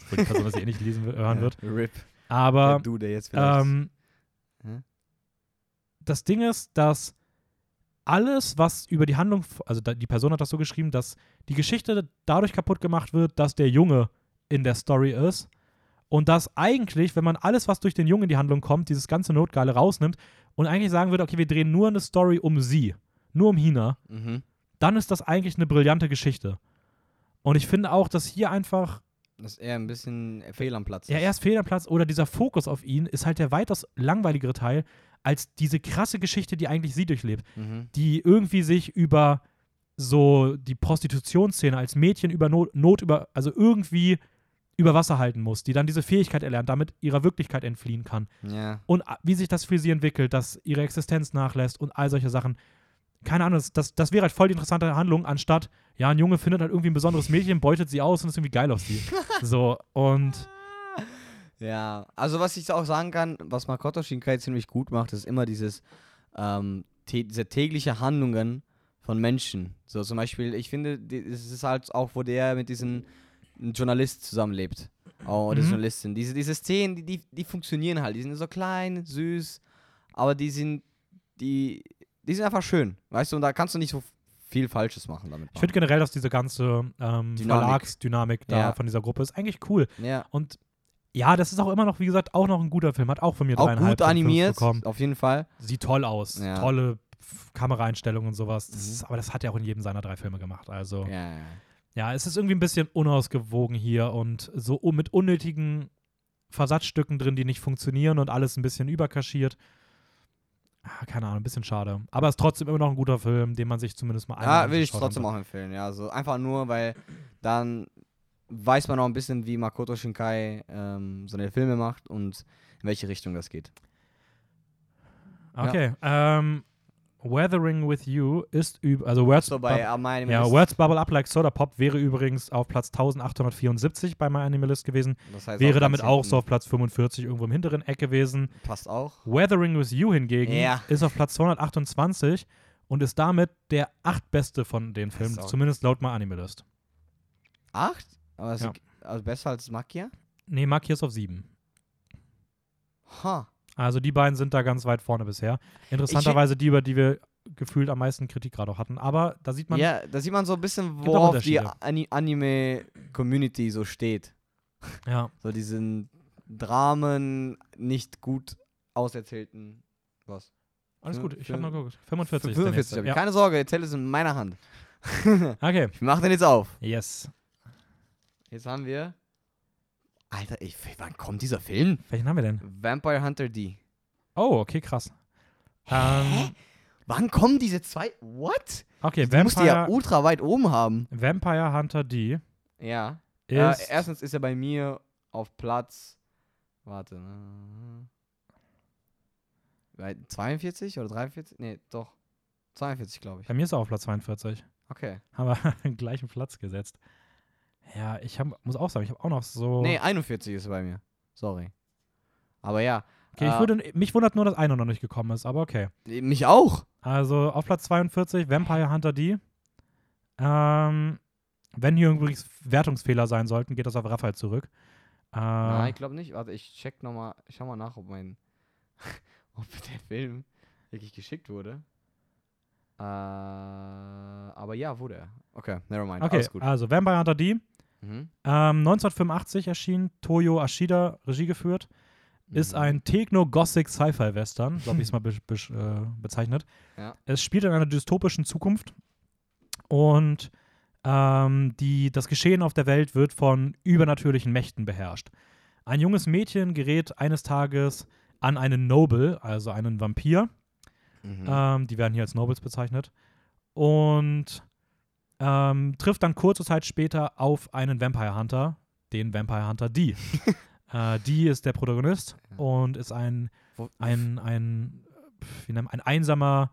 A: Für die Person, dass sie eh nicht lesen, hören wird.
B: RIP.
A: Aber
B: der du, der jetzt vielleicht.
A: ähm,
B: Hä?
A: das Ding ist, dass alles, was über die Handlung, also die Person hat das so geschrieben, dass die Geschichte dadurch kaputt gemacht wird, dass der Junge in der Story ist. Und dass eigentlich, wenn man alles, was durch den Jungen in die Handlung kommt, dieses ganze Notgeile rausnimmt und eigentlich sagen würde, okay, wir drehen nur eine Story um sie, nur um Hina,
B: mhm.
A: dann ist das eigentlich eine brillante Geschichte. Und ich finde auch, dass hier einfach
B: Das ist eher ein bisschen fehl am Platz.
A: Ja,
B: ist.
A: erst fehl am Platz oder dieser Fokus auf ihn ist halt der weitaus langweiligere Teil als diese krasse Geschichte, die eigentlich sie durchlebt,
B: Mhm.
A: die irgendwie sich über so die Prostitutionsszene als Mädchen über Not, Not über, also irgendwie über Wasser halten muss, die dann diese Fähigkeit erlernt, damit ihrer Wirklichkeit entfliehen kann.
B: Ja.
A: Und wie sich das für sie entwickelt, dass ihre Existenz nachlässt und all solche Sachen. Keine Ahnung, das, das, das wäre halt voll die interessante Handlung, anstatt, ja, ein Junge findet halt irgendwie ein besonderes Mädchen, beutet sie aus und ist irgendwie geil auf sie. so, und
B: Ja, also was ich auch sagen kann, was Makoto Shinkai ziemlich gut macht, ist immer dieses, ähm, diese tägliche Handlungen von Menschen. So zum Beispiel, ich finde, es ist halt auch, wo der mit diesem Journalist zusammenlebt. Oh, oder
A: Mhm.
B: Journalistin. Diese, diese Szenen, die, die, die funktionieren halt. Die sind so klein, süß, aber die sind, die, die sind einfach schön. Weißt du, und da kannst du nicht so viel Falsches machen damit.
A: Ich finde generell, dass diese ganze ähm,
B: Dynamik.
A: Verlagsdynamik da
B: Ja.
A: von dieser Gruppe ist eigentlich cool.
B: ja.
A: Und ja, das ist auch immer noch, wie gesagt, auch noch ein guter Film. Hat auch von mir
B: Auch
A: dreieinhalb
B: gut animiert,
A: bekommen.
B: auf jeden Fall.
A: Sieht toll aus.
B: Ja.
A: Tolle Kameraeinstellungen und sowas. Das
B: Mhm.
A: ist, aber das hat er auch in jedem seiner drei Filme gemacht. Also ja.
B: Ja, ja.
A: es ist irgendwie ein bisschen unausgewogen hier und so mit unnötigen Versatzstücken drin, die nicht funktionieren und alles ein bisschen überkaschiert. Ah, keine Ahnung, ein bisschen schade. Aber es ist trotzdem immer noch ein guter Film, den man sich zumindest mal einmal
B: Ja, will ich trotzdem
A: hat.
B: auch empfehlen. Ja, also einfach nur, weil dann weiß man auch ein bisschen, wie Makoto Shinkai ähm, seine Filme macht und in welche Richtung das geht.
A: Okay. Ähm, Weathering with You ist über, also Words,
B: So bei
A: Bub-
B: My
A: ja, Words Bubble Up Like Soda Pop wäre übrigens auf Platz 1874 bei My Animalist gewesen.
B: das heißt
A: wäre
B: auch
A: damit auch so auf Platz 45 irgendwo im hinteren Eck gewesen.
B: Passt auch.
A: Weathering with You hingegen
B: Ja.
A: ist auf Platz 228 und ist damit der achtbeste von den Filmen, zumindest laut My Animalist.
B: Acht? Aber
A: Ja.
B: ist also besser als Makia?
A: Nee, Mark hier ist auf 7.
B: Ha.
A: Also die beiden sind da ganz weit vorne bisher. Interessanterweise die, über die wir gefühlt am meisten Kritik gerade auch hatten. Aber da sieht man,
B: Ja, da sieht man so ein bisschen, worauf die Anime-Community so steht.
A: ja,
B: So diesen Dramen, nicht gut auserzählten. Was?
A: alles gut. Ich habe noch geguckt. 45 ist der
B: 45
A: nächste.
B: habe ich.
A: Ja.
B: Keine Sorge, der Zettel ist in meiner Hand.
A: Okay,
B: Ich mach den jetzt auf.
A: yes.
B: Jetzt haben wir. Alter, ich, wann kommt dieser Film?
A: Welchen haben wir denn?
B: Vampire Hunter D.
A: Oh, okay, krass. Ähm,
B: Wann kommen diese zwei? What?
A: okay,
B: Du musst die ja
A: Vampire,
B: ultra weit oben haben.
A: Vampire Hunter D
B: Ja.
A: ist.
B: Äh, erstens ist er bei mir auf Platz. Warte. ne? Bei 42 oder 43? Nee, doch. 42, glaube ich.
A: bei mir ist er auf Platz 42.
B: Okay.
A: Haben wir den gleichen Platz gesetzt. Ja, ich hab, muss auch sagen, ich habe auch noch so.
B: Nee, 41 ist bei mir. Sorry. Aber ja.
A: okay, ich
B: äh,
A: würde, mich wundert nur, dass einer noch nicht gekommen ist, aber okay.
B: Mich auch.
A: Also auf Platz 42, Vampire Hunter D. Ähm, wenn hier übrigens Wertungsfehler sein sollten, geht das auf Raphael zurück. Äh,
B: Nein, ich glaube nicht. Warte, ich check nochmal. Ich schau mal nach, ob mein. ob der Film wirklich geschickt wurde. Äh, aber ja, wurde er. Okay, nevermind.
A: okay,
B: Alles gut.
A: also Vampire Hunter D.
B: Mhm.
A: Ähm, 1985 erschien, Toyo Ashida Regie geführt. Ist
B: Mhm.
A: ein Techno-Gothic-Sci-Fi-Western, habe ich es mal be be äh, bezeichnet.
B: Ja.
A: Es spielt in einer dystopischen Zukunft und ähm, die, das Geschehen auf der Welt wird von übernatürlichen Mächten beherrscht. Ein junges Mädchen gerät eines Tages an einen Noble, also einen Vampir.
B: Mhm.
A: Ähm, die werden hier als Nobles bezeichnet. Und ähm, trifft dann kurze Zeit später auf einen Vampire Hunter, den Vampire Hunter D. äh, D ist der Protagonist und ist ein, ein, ein, wie nennt man, ein einsamer,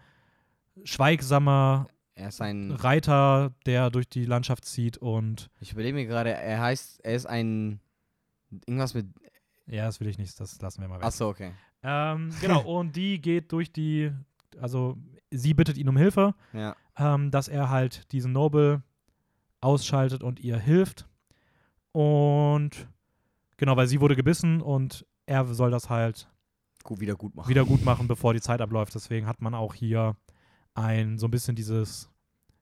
A: schweigsamer
B: er ist ein.
A: Reiter, der durch die Landschaft zieht und
B: Ich überlege mir gerade, er heißt, er ist ein. Irgendwas mit.
A: ja, das will ich nicht, das lassen wir mal weg.
B: Achso, okay.
A: Ähm, genau, und die geht durch die, also sie bittet ihn um Hilfe,
B: Ja.
A: Ähm, dass er halt diesen Noble ausschaltet und ihr hilft. Und genau, weil sie wurde gebissen und er soll das halt
B: Gut, wieder gut machen.
A: wieder gut machen, bevor die Zeit abläuft. Deswegen hat man auch hier ein so ein bisschen dieses,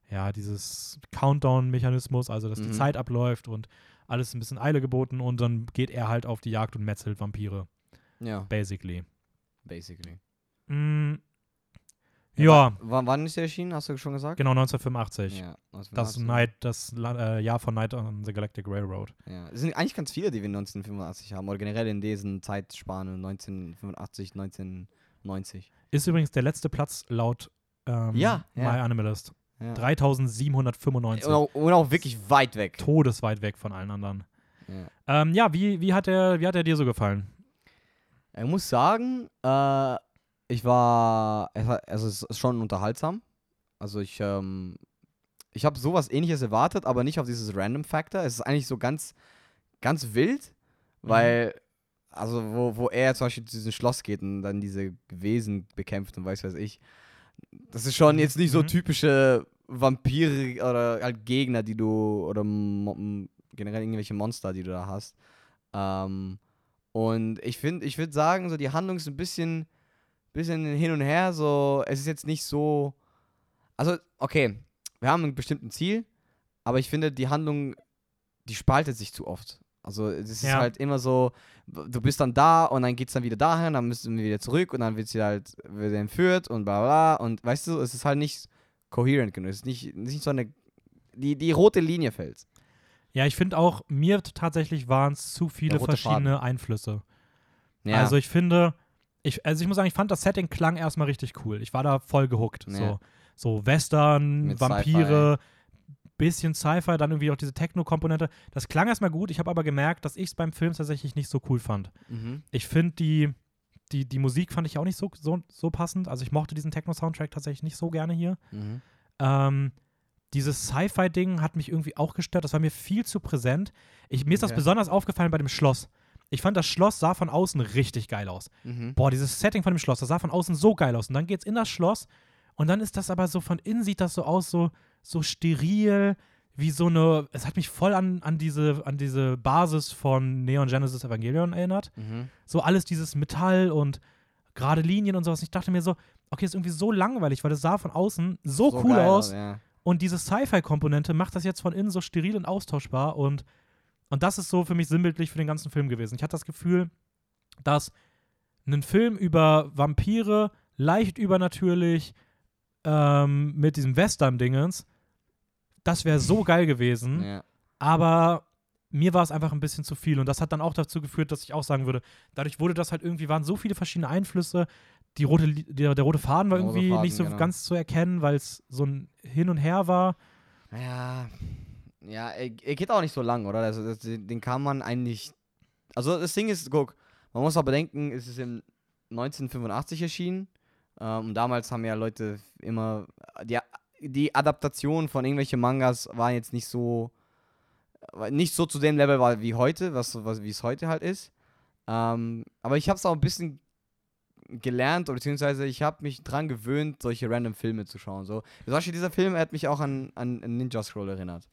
A: ja, dieses Countdown-Mechanismus, also dass die
B: Mhm.
A: Zeit abläuft und alles ein bisschen Eile geboten und dann geht er halt auf die Jagd und metzelt Vampire,
B: Ja,
A: basically.
B: basically.
A: Mm, ja,
B: Wann, wann ist der erschienen? Hast du schon gesagt?
A: genau 1985.
B: Ja, was
A: Das
B: hast du?
A: Night, das äh, Jahr von Night on the Galactic Railroad.
B: Ja. Es sind eigentlich ganz viele, die wir 1985 haben. Oder generell in diesen Zeitspanne 1985, 1990.
A: Ist übrigens der letzte Platz laut ähm,
B: Ja, ja.
A: My Animalist.
B: Ja.
A: 3795.
B: Und auch, und auch wirklich weit weg.
A: Todesweit weg von allen anderen.
B: Ja.
A: Ähm, ja, wie, wie, hat der, wie hat er dir so gefallen?
B: Ich muss sagen, äh, ich war, also es ist schon unterhaltsam. Also ich, ähm, ich habe sowas ähnliches erwartet, aber nicht auf dieses Random Factor. Es ist eigentlich so ganz, ganz wild, weil, also wo, wo er zum Beispiel zu diesem Schloss geht und dann diese Wesen bekämpft und weiß was ich. Das ist schon
A: Mhm,
B: jetzt nicht so
A: mhm.
B: typische Vampire oder halt Gegner, die du, oder generell irgendwelche Monster, die du da hast. Ähm, und ich finde, ich würde sagen, so die Handlung ist ein bisschen, bisschen hin und her. So, es ist jetzt nicht so. Also, okay, wir haben ein bestimmtes Ziel, aber ich finde, die Handlung, die spaltet sich zu oft. Also, es ist
A: Ja.
B: halt immer so, du bist dann da und dann geht es dann wieder dahin, dann müssen wir wieder zurück und dann wird sie halt wird entführt und bla bla. Und weißt du, es ist halt nicht coherent genug. Es ist nicht, nicht so eine. Die, die rote Linie fällt.
A: Ja, ich finde auch, mir tatsächlich waren es zu viele verschiedene Einflüsse.
B: Ja.
A: Also ich finde, ich, also ich muss sagen, ich fand das Setting klang erstmal richtig cool. Ich war da voll gehuckt.
B: Ja.
A: So, so Western,
B: Mit
A: Vampire, bisschen Sci-Fi, dann irgendwie auch diese Techno-Komponente. Das klang erstmal gut. Ich habe aber gemerkt, dass ich es beim Film tatsächlich nicht so cool fand.
B: mhm.
A: Ich finde die, die, die Musik fand ich auch nicht so, so, so passend. Also ich mochte diesen Techno-Soundtrack tatsächlich nicht so gerne hier.
B: Mhm.
A: Ähm, dieses Sci-Fi-Ding hat mich irgendwie auch gestört. Das war mir viel zu präsent. Ich, mir ist das
B: Okay.
A: besonders aufgefallen bei dem Schloss. Ich fand, das Schloss sah von außen richtig geil aus.
B: Mhm.
A: Boah, dieses Setting von dem Schloss, das sah von außen so geil aus. Und dann geht's in das Schloss und dann ist das aber so, von innen sieht das so aus, so, so steril, wie so eine, es hat mich voll an, an, diese, an diese Basis von Neon Genesis Evangelion erinnert.
B: Mhm.
A: So alles dieses Metall und gerade Linien und sowas. Ich dachte mir so, okay, ist irgendwie so langweilig, weil das sah von außen so, cool
B: geil
A: aus.
B: Ja.
A: Und diese Sci-Fi-Komponente macht das jetzt von innen so steril und austauschbar. Und, und das ist so für mich sinnbildlich für den ganzen Film gewesen. Ich hatte das Gefühl, dass ein Film über Vampire, leicht übernatürlich, ähm, mit diesem Western-Dingens, das wäre so geil gewesen.
B: Ja.
A: Aber mir war es einfach ein bisschen zu viel. Und das hat dann auch dazu geführt, dass ich auch sagen würde, dadurch wurde das halt irgendwie, waren so viele verschiedene Einflüsse. Die rote, der, der rote Faden war
B: Der
A: irgendwie
B: Faden,
A: nicht so
B: genau.
A: ganz zu erkennen, weil es so ein Hin und Her war.
B: Ja, ja, er, geht auch nicht so lang, oder? Also, das, den kann man eigentlich. Also, das Ding ist, guck, man muss auch bedenken, es ist im 1985 erschienen. Ähm, und damals haben ja Leute immer. Die, die Adaptation von irgendwelchen Mangas war jetzt nicht so. Nicht so zu dem Level war wie heute, was, was wie es heute halt ist. Ähm, aber ich habe es auch ein bisschen gelernt, beziehungsweise ich habe mich dran gewöhnt, solche random Filme zu schauen. So. Zum Beispiel dieser Film hat mich auch an an Ninja Scroll erinnert.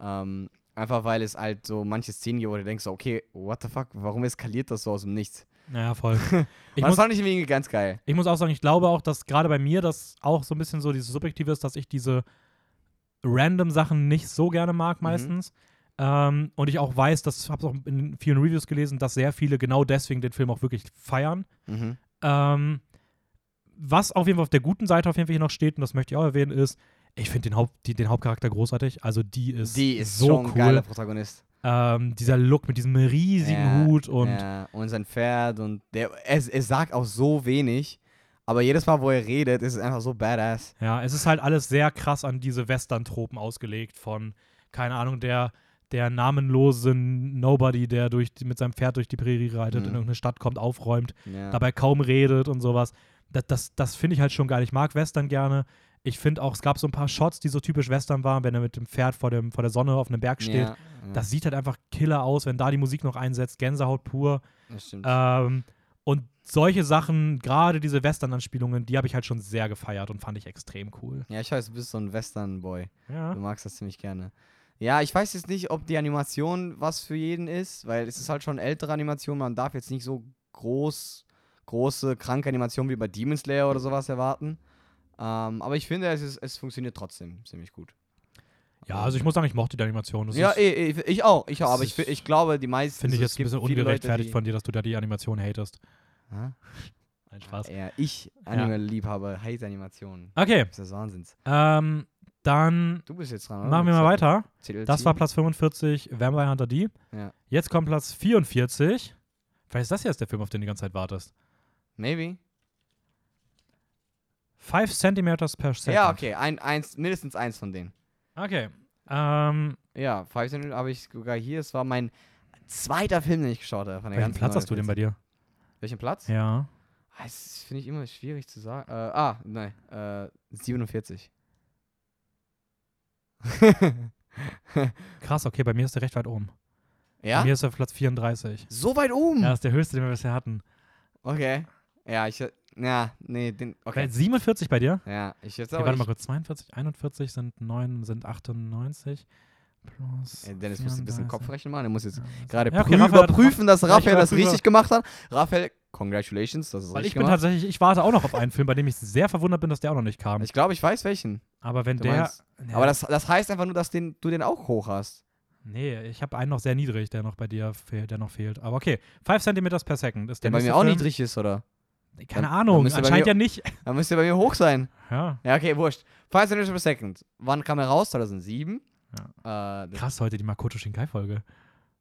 B: Ähm, einfach weil es halt so manche Szenen gibt, wo du denkst, okay, what the fuck, warum eskaliert das so aus dem Nichts?
A: Naja, voll. Ich
B: das
A: muss,
B: fand ich irgendwie ganz geil.
A: ich muss auch sagen, ich glaube auch, dass gerade bei mir das auch so ein bisschen so dieses Subjektive ist, dass ich diese random Sachen nicht so gerne mag
B: Mhm.
A: meistens. Ähm, und ich auch weiß, das habe ich auch in vielen Reviews gelesen, dass sehr viele genau deswegen den Film auch wirklich feiern.
B: Mhm.
A: Ähm, was auf jeden Fall auf der guten Seite auf jeden Fall hier noch steht, und das möchte ich auch erwähnen, ist, ich finde den, Haupt, die, den Hauptcharakter großartig. Also die ist,
B: Die ist
A: so
B: schon ein
A: cool.
B: geiler Protagonist.
A: Ähm, dieser Look mit diesem riesigen
B: Ja,
A: Hut und
B: ja, und sein Pferd und der, es, es sagt auch so wenig, aber jedes Mal, wo er redet, ist es einfach so badass.
A: Ja, es ist halt alles sehr krass an diese Western-Tropen ausgelegt von, keine Ahnung, der, der namenlose Nobody, der durch, mit seinem Pferd durch die Prärie reitet,
B: Mhm.
A: in irgendeine Stadt kommt, aufräumt,
B: Ja.
A: dabei kaum redet und sowas. Das, das, das finde ich halt schon geil. Ich mag Western gerne. Ich finde auch, es gab so ein paar Shots, die so typisch Western waren, wenn er mit dem Pferd vor, dem, vor der Sonne auf einem Berg steht.
B: ja, ja,
A: Das sieht halt einfach killer aus, wenn da die Musik noch einsetzt. Gänsehaut pur.
B: das stimmt.
A: Ähm, und solche Sachen, gerade diese Western-Anspielungen, die habe ich halt schon sehr gefeiert und fand ich extrem cool.
B: ja, ich weiß, du bist so ein Western-Boy.
A: Ja.
B: Du magst das ziemlich gerne. Ja, ich weiß jetzt nicht, ob die Animation was für jeden ist, weil es ist halt schon ältere Animation. Man darf jetzt nicht so groß, große, kranke Animationen wie bei Demon Slayer oder sowas erwarten. Ähm, aber ich finde, es, ist, es funktioniert trotzdem ziemlich gut.
A: Ja, also ich muss sagen, ich mochte die Animation. Das
B: ja, eh, eh, ich auch, ich auch, aber ich, ich glaube, die meisten.
A: Finde ich jetzt ein bisschen
B: Leute,
A: ungerechtfertigt von dir, dass du da die Animation hatest.
B: Hä?
A: Ein Spaß.
B: Ja, ich, Anime-Liebhaber, hate Animationen.
A: Okay,
B: Das ist Wahnsinns.
A: ähm, dann
B: Du bist jetzt dran, oder?
A: machen wir mal weiter. Das war Platz 45, Vampire Hunter D.
B: Ja.
A: Jetzt kommt Platz 44. Vielleicht ist das jetzt der Film, auf den du die ganze Zeit wartest.
B: Maybe.
A: 5 Centimeters per Second.
B: Ja, okay, ein, eins, mindestens eins von denen.
A: Okay. Ähm,
B: Ja, Five Cent habe ich sogar hier. Es war mein zweiter Film, den ich geschaut habe. Von der
A: welchen
B: ganzen
A: Platz hast du denn bei dir?
B: Welchen Platz?
A: Ja.
B: Ah, Das finde ich immer schwierig zu sagen. Äh, ah, nein. Äh, 47.
A: Krass, okay, bei mir ist der recht weit oben. Bei
B: ja?
A: mir ist er auf Platz 34.
B: So weit oben?
A: Ja, das ist der höchste, den wir bisher hatten.
B: Okay. Ja, ich. Ja, nee, den. Okay.
A: Okay. 47 bei dir?
B: Ja, ich jetzt
A: Okay,
B: aber.
A: warte mal kurz. 42, 41 sind 9, sind 98. Plus.
B: Ey, Dennis muss ein bisschen
A: 34.
B: Kopfrechnen machen. Er muss jetzt
A: Ja,
B: gerade
A: ja, okay,
B: überprüfen, dass Raphael das richtig gemacht hat. Raphael, congratulations, das ist
A: Weil
B: richtig
A: ich bin
B: gemacht.
A: tatsächlich, ich warte auch noch auf einen Film, bei dem ich sehr verwundert bin, dass der auch noch nicht kam.
B: Ich glaube, ich weiß welchen.
A: Aber wenn
B: Du
A: der.
B: meinst-
A: Ja,
B: Aber das, das heißt einfach nur, dass den, du den auch hoch hast.
A: Nee, ich habe einen noch sehr niedrig, der noch bei dir fehlt, der noch fehlt. Aber okay, 5 cm per second ist
B: Der
A: der
B: bei mir auch
A: Film.
B: niedrig ist, oder?
A: Keine
B: Dann- dann
A: Ahnung,
B: bei
A: anscheinend
B: mir-
A: ja nicht.
B: Dann müsste bei mir hoch sein.
A: Ja,
B: Ja, okay, wurscht. 5 cm per second. Wann kam er raus? 2007. Ja. Äh,
A: krass heute die Makoto Shinkai-Folge.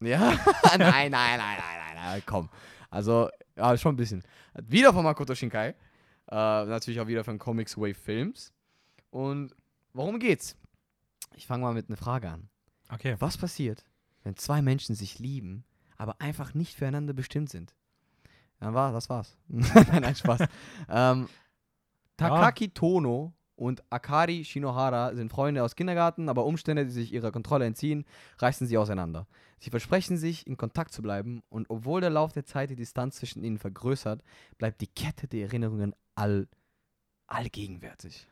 B: ja. nein, nein, nein, nein, nein, nein, komm. Also, ja, schon ein bisschen. Wieder von Makoto Shinkai. Äh, natürlich auch wieder von Comics Wave Films. Und worum geht's? Ich fange mal mit einer Frage an.
A: Okay.
B: Was passiert, wenn zwei Menschen sich lieben, aber einfach nicht füreinander bestimmt sind? Dann war, das war's. Nein, Spaß. ähm, Takaki Tono und Akari Shinohara sind Freunde aus Kindergarten, aber Umstände, die sich ihrer Kontrolle entziehen, reißen sie auseinander. Sie versprechen sich, in Kontakt zu bleiben, und obwohl der Lauf der Zeit die Distanz zwischen ihnen vergrößert, bleibt die Kette der Erinnerungen all, allgegenwärtig.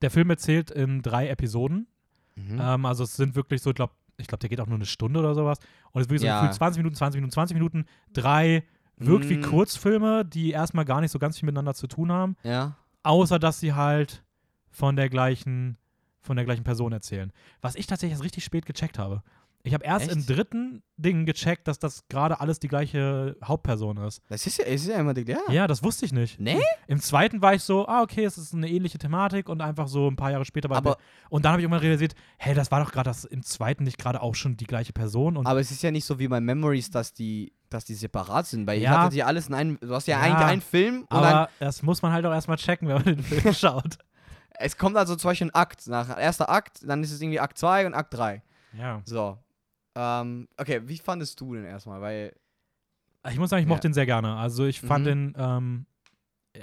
A: Der Film erzählt in drei Episoden.
B: Mhm.
A: Ähm, also es sind wirklich so, glaub, ich glaube, der geht auch nur eine Stunde oder sowas. Und es ist wirklich
B: Ja.
A: so gefühlt 20 Minuten, 20 Minuten, 20 Minuten. Drei wirkt wie
B: Mm.
A: Kurzfilme, die erstmal gar nicht so ganz viel miteinander zu tun haben.
B: ja.
A: Außer, dass sie halt von der gleichen, von der gleichen Person erzählen. Was ich tatsächlich erst richtig spät gecheckt habe. Ich habe erst im
B: Echt?
A: dritten Ding gecheckt, dass das gerade alles die gleiche Hauptperson ist.
B: Das ist ja, ist ja immer die, ja.
A: Ja, das wusste ich nicht.
B: Nee?
A: Im zweiten war ich so, ah, okay, es ist eine ähnliche Thematik und einfach so ein paar Jahre später war
B: Aber-
A: der, Und dann habe ich irgendwann realisiert, hey, das war doch gerade das im zweiten nicht gerade auch schon die gleiche Person.
B: Aber es ist ja nicht so wie bei Memories, dass die, dass die separat sind. Weil
A: Ja.
B: ihr hattet ja alles in einem. Du hast ja,
A: Ja.
B: eigentlich einen Film und dann.
A: aber das muss man halt auch erstmal checken, wenn man den Film schaut.
B: Es kommt also zum Beispiel ein Akt. Nach erster Akt, dann ist es irgendwie Akt 2 und Akt 3.
A: Ja.
B: So. Ähm, okay, wie fandest du den erstmal? Weil.
A: Ich muss sagen, ich
B: Ja.
A: mochte den sehr gerne. Also ich fand
B: Mhm.
A: den, ähm,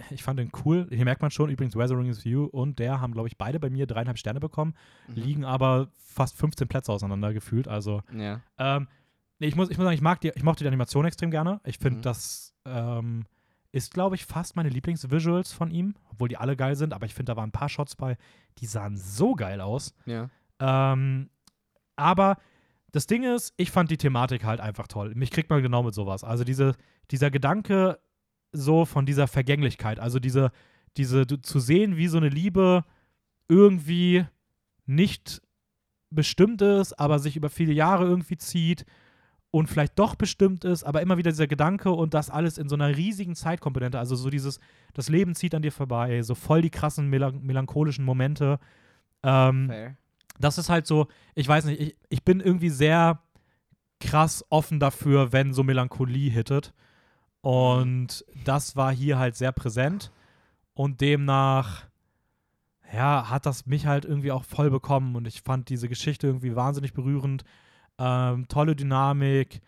A: ich fand den cool. Hier merkt man schon, übrigens, Weathering is You und der haben, glaube ich, beide bei mir dreieinhalb Sterne bekommen,
B: Mhm.
A: liegen aber fast 15 Plätze auseinander gefühlt. Also
B: Ja.
A: Ähm, nee, ich muss, ich muss sagen, ich, mag die, ich mochte die Animation extrem gerne. Ich finde,
B: Mhm.
A: das ähm, ist, glaube ich, fast meine Lieblingsvisuals von ihm, obwohl die alle geil sind, aber ich finde, da waren ein paar Shots bei, die sahen so geil aus.
B: Ja.
A: Ähm, aber das Ding ist, ich fand die Thematik halt einfach toll. Mich kriegt man genau mit sowas. Also diese, dieser Gedanke so von dieser Vergänglichkeit, also diese, diese zu sehen, wie so eine Liebe irgendwie nicht bestimmt ist, aber sich über viele Jahre irgendwie zieht und vielleicht doch bestimmt ist, aber immer wieder dieser Gedanke und das alles in so einer riesigen Zeitkomponente, also so dieses, das Leben zieht an dir vorbei, so voll die krassen melan melancholischen Momente. Ähm,
B: Fair.
A: Das ist halt so, ich weiß nicht, ich, ich bin irgendwie sehr krass offen dafür, wenn so Melancholie hittet. Und das war hier halt sehr präsent. Und demnach, ja, hat das mich halt irgendwie auch voll bekommen. Und ich fand diese Geschichte irgendwie wahnsinnig berührend. Ähm, tolle Dynamik.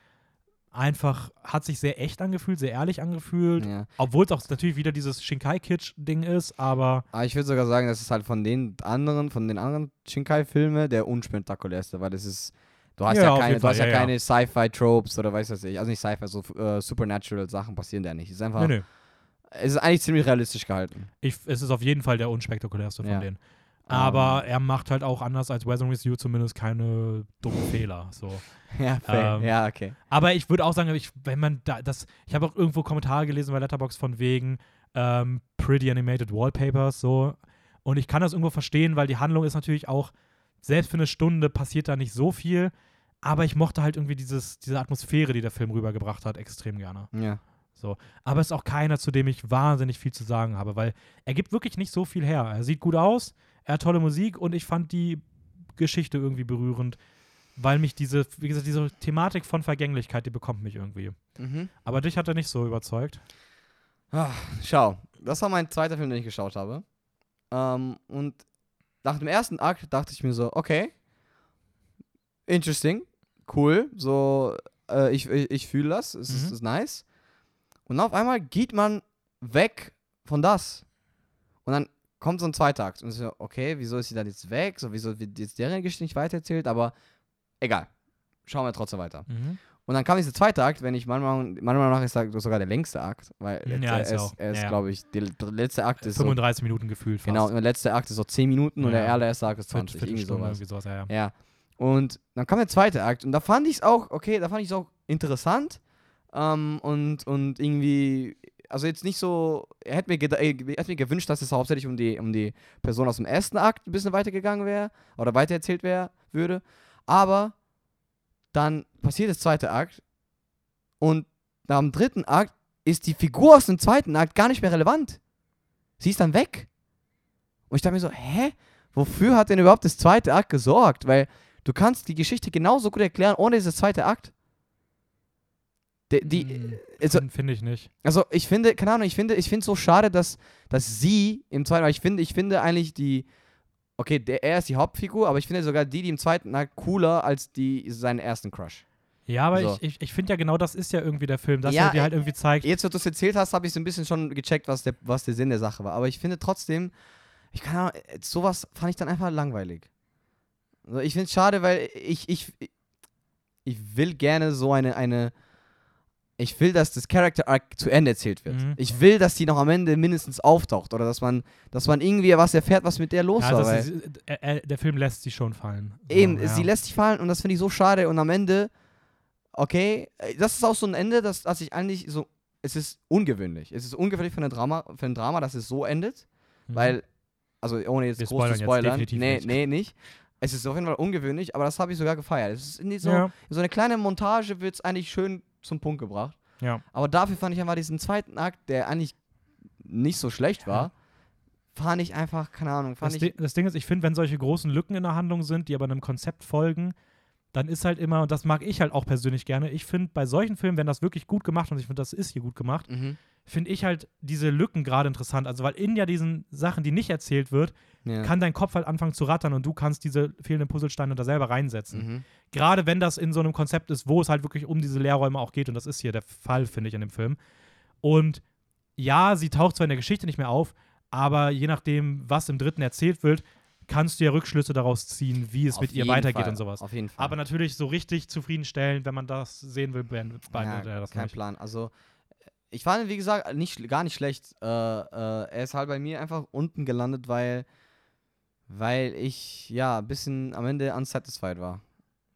A: Einfach hat sich sehr echt angefühlt, sehr ehrlich angefühlt.
B: Ja.
A: Obwohl es auch natürlich wieder dieses Shinkai-Kitsch-Ding ist, aber
B: Aber ich würde sogar sagen, das ist halt von den anderen, von den anderen Shinkai-Filmen der unspektakulärste, weil das ist, du hast
A: Ja,
B: ja, keine, du hast ja,
A: ja,
B: keine Sci-Fi-Tropes oder weiß was ich, also nicht Sci-Fi, so äh, Supernatural-Sachen passieren da nicht. Es ist einfach,
A: nee, nee.
B: es ist eigentlich ziemlich realistisch gehalten.
A: Ich, es ist auf jeden Fall der unspektakulärste von denen. Aber
B: Ähm.
A: er macht halt auch anders als Weathering with You zumindest keine dummen Fehler. So.
B: Ja, fair.
A: Ähm,
B: ja, okay.
A: Aber ich würde auch sagen, ich, wenn man da das, ich habe auch irgendwo Kommentare gelesen bei Letterboxd von wegen ähm, Pretty Animated Wallpapers so. Und ich kann das irgendwo verstehen, weil die Handlung ist natürlich auch, selbst für eine Stunde passiert da nicht so viel. Aber ich mochte halt irgendwie dieses, diese Atmosphäre, die der Film rübergebracht hat, extrem gerne.
B: Ja.
A: Aber es ist auch keiner, zu dem ich wahnsinnig viel zu sagen habe, weil er gibt wirklich nicht so viel her. Er sieht gut aus, er hat tolle Musik und ich fand die Geschichte irgendwie berührend, weil mich diese, wie gesagt, diese Thematik von Vergänglichkeit, die bekommt mich irgendwie.
B: Mhm.
A: Aber dich hat er nicht so überzeugt.
B: Ah, schau, das war mein zweiter Film, den ich geschaut habe. Ähm, und nach dem ersten Akt dachte ich mir so, okay, interesting, cool, so, äh, ich, ich, ich fühle das, es ist,
A: Mhm.
B: ist nice. Und auf einmal geht man weg von das. Und dann kommt so ein zweiter Akt. Und ich so, okay, wieso ist sie dann jetzt weg? So, wieso wird jetzt deren Geschichte nicht weitererzählt? Aber egal. Schauen wir trotzdem weiter.
A: Mhm.
B: Und dann kam dieser zweite Akt, wenn ich manchmal, meiner Meinung nach ist sogar der längste Akt, weil
A: Ja, ist
B: er
A: ja
B: ist, er ist
A: Ja,
B: glaube ich, der, letzte Akt ist so,
A: 35 Minuten gefühlt fast.
B: genau, und der letzte Akt ist so 10 Minuten und
A: Ja.
B: der allererste Akt ist
A: Viert-
B: 20, irgendwie
A: Viertelstunde,
B: sowas.
A: irgendwie sowas, ja, ja.
B: Ja. Und dann kam der zweite Akt und da fand ich es auch, okay, da fand ich es auch interessant ähm, und, und irgendwie, also jetzt nicht so, er hätte mir, äh, hätte mir gewünscht, dass es hauptsächlich um die, um die Person aus dem ersten Akt ein bisschen weitergegangen wäre oder weitererzählt wäre, würde, aber dann passiert das zweite Akt und nach dem dritten Akt ist die Figur aus dem zweiten Akt gar nicht mehr relevant. Sie ist dann weg. Und ich dachte mir so, hä? Wofür hat denn überhaupt das zweite Akt gesorgt? Weil du kannst die Geschichte genauso gut erklären ohne dieses zweite Akt. Die, die,
A: Mm,
B: also,
A: Fin- Finde ich nicht.
B: also ich finde, keine Ahnung, ich finde, ich finde es so schade, dass, dass sie im zweiten Akt, ich finde, ich finde eigentlich die, okay, der, er ist die Hauptfigur, aber ich finde sogar die, die im zweiten Akt cooler als die, seinen ersten Crush.
A: Ja, aber
B: So.
A: ich, ich, ich finde ja genau das ist ja irgendwie der Film, dass
B: Ja,
A: er dir halt irgendwie zeigt,
B: Jetzt, wo du es erzählt hast, habe ich so ein bisschen schon gecheckt, was der, was der Sinn der Sache war. Aber ich finde trotzdem, ich kann Ahnung, äh, sowas fand ich dann einfach langweilig. Also ich finde es schade, weil ich, ich, ich will gerne so eine, eine, ich will, dass das Character Arc zu Ende erzählt wird.
A: Mhm.
B: Ich will, dass die noch am Ende mindestens auftaucht oder dass man, dass man irgendwie was erfährt, was mit der los
A: ja,
B: war.
A: ist, äh, äh, der Film lässt sie schon fallen.
B: Eben,
A: ja.
B: sie lässt sich fallen und das finde ich so schade. Und am Ende, okay, äh, das ist auch so ein Ende, das, das ich eigentlich so. Es ist ungewöhnlich. Es ist ungewöhnlich für, eine Drama, für ein Drama, dass es so endet.
A: Mhm.
B: Weil, also ohne jetzt
A: Wir
B: groß zu
A: spoilern
B: nee,
A: nicht.
B: nee, nicht. Es ist auf jeden Fall ungewöhnlich, aber das habe ich sogar gefeiert. Es ist so,
A: ja,
B: so eine kleine Montage wird es eigentlich schön zum Punkt gebracht.
A: ja.
B: Aber dafür fand ich einfach diesen zweiten Akt, der eigentlich nicht so schlecht war, fand ich einfach, keine Ahnung, fand
A: Das,
B: ich.
A: Das Ding ist, ich finde, wenn solche großen Lücken in der Handlung sind, die aber einem Konzept folgen, dann ist halt immer, und das mag ich halt auch persönlich gerne, ich finde bei solchen Filmen, wenn das wirklich gut gemacht und ich finde, das ist hier gut gemacht,
B: Mhm.
A: Finde ich halt diese Lücken gerade interessant. Also, weil in ja diesen Sachen, die nicht erzählt wird,
B: Ja.
A: kann dein Kopf halt anfangen zu rattern und du kannst diese fehlenden Puzzlesteine da selber reinsetzen.
B: Mhm.
A: Gerade wenn das in so einem Konzept ist, wo es halt wirklich um diese Leerräume auch geht, und das ist hier der Fall, finde ich, in dem Film. Und ja, sie taucht zwar in der Geschichte nicht mehr auf, aber je nachdem, was im dritten erzählt wird, kannst du ja Rückschlüsse daraus ziehen, wie es
B: Auf
A: mit ihr weitergeht
B: Fall,
A: und sowas.
B: Auf jeden Fall.
A: Aber natürlich so richtig zufriedenstellend, wenn man das sehen will, beendet
B: ja,
A: das
B: kein
A: nicht.
B: Plan. Also ich fand ihn, wie gesagt, nicht, gar nicht schlecht. Äh, äh, er ist halt bei mir einfach unten gelandet, weil, weil ich ja ein bisschen am Ende unsatisfied war.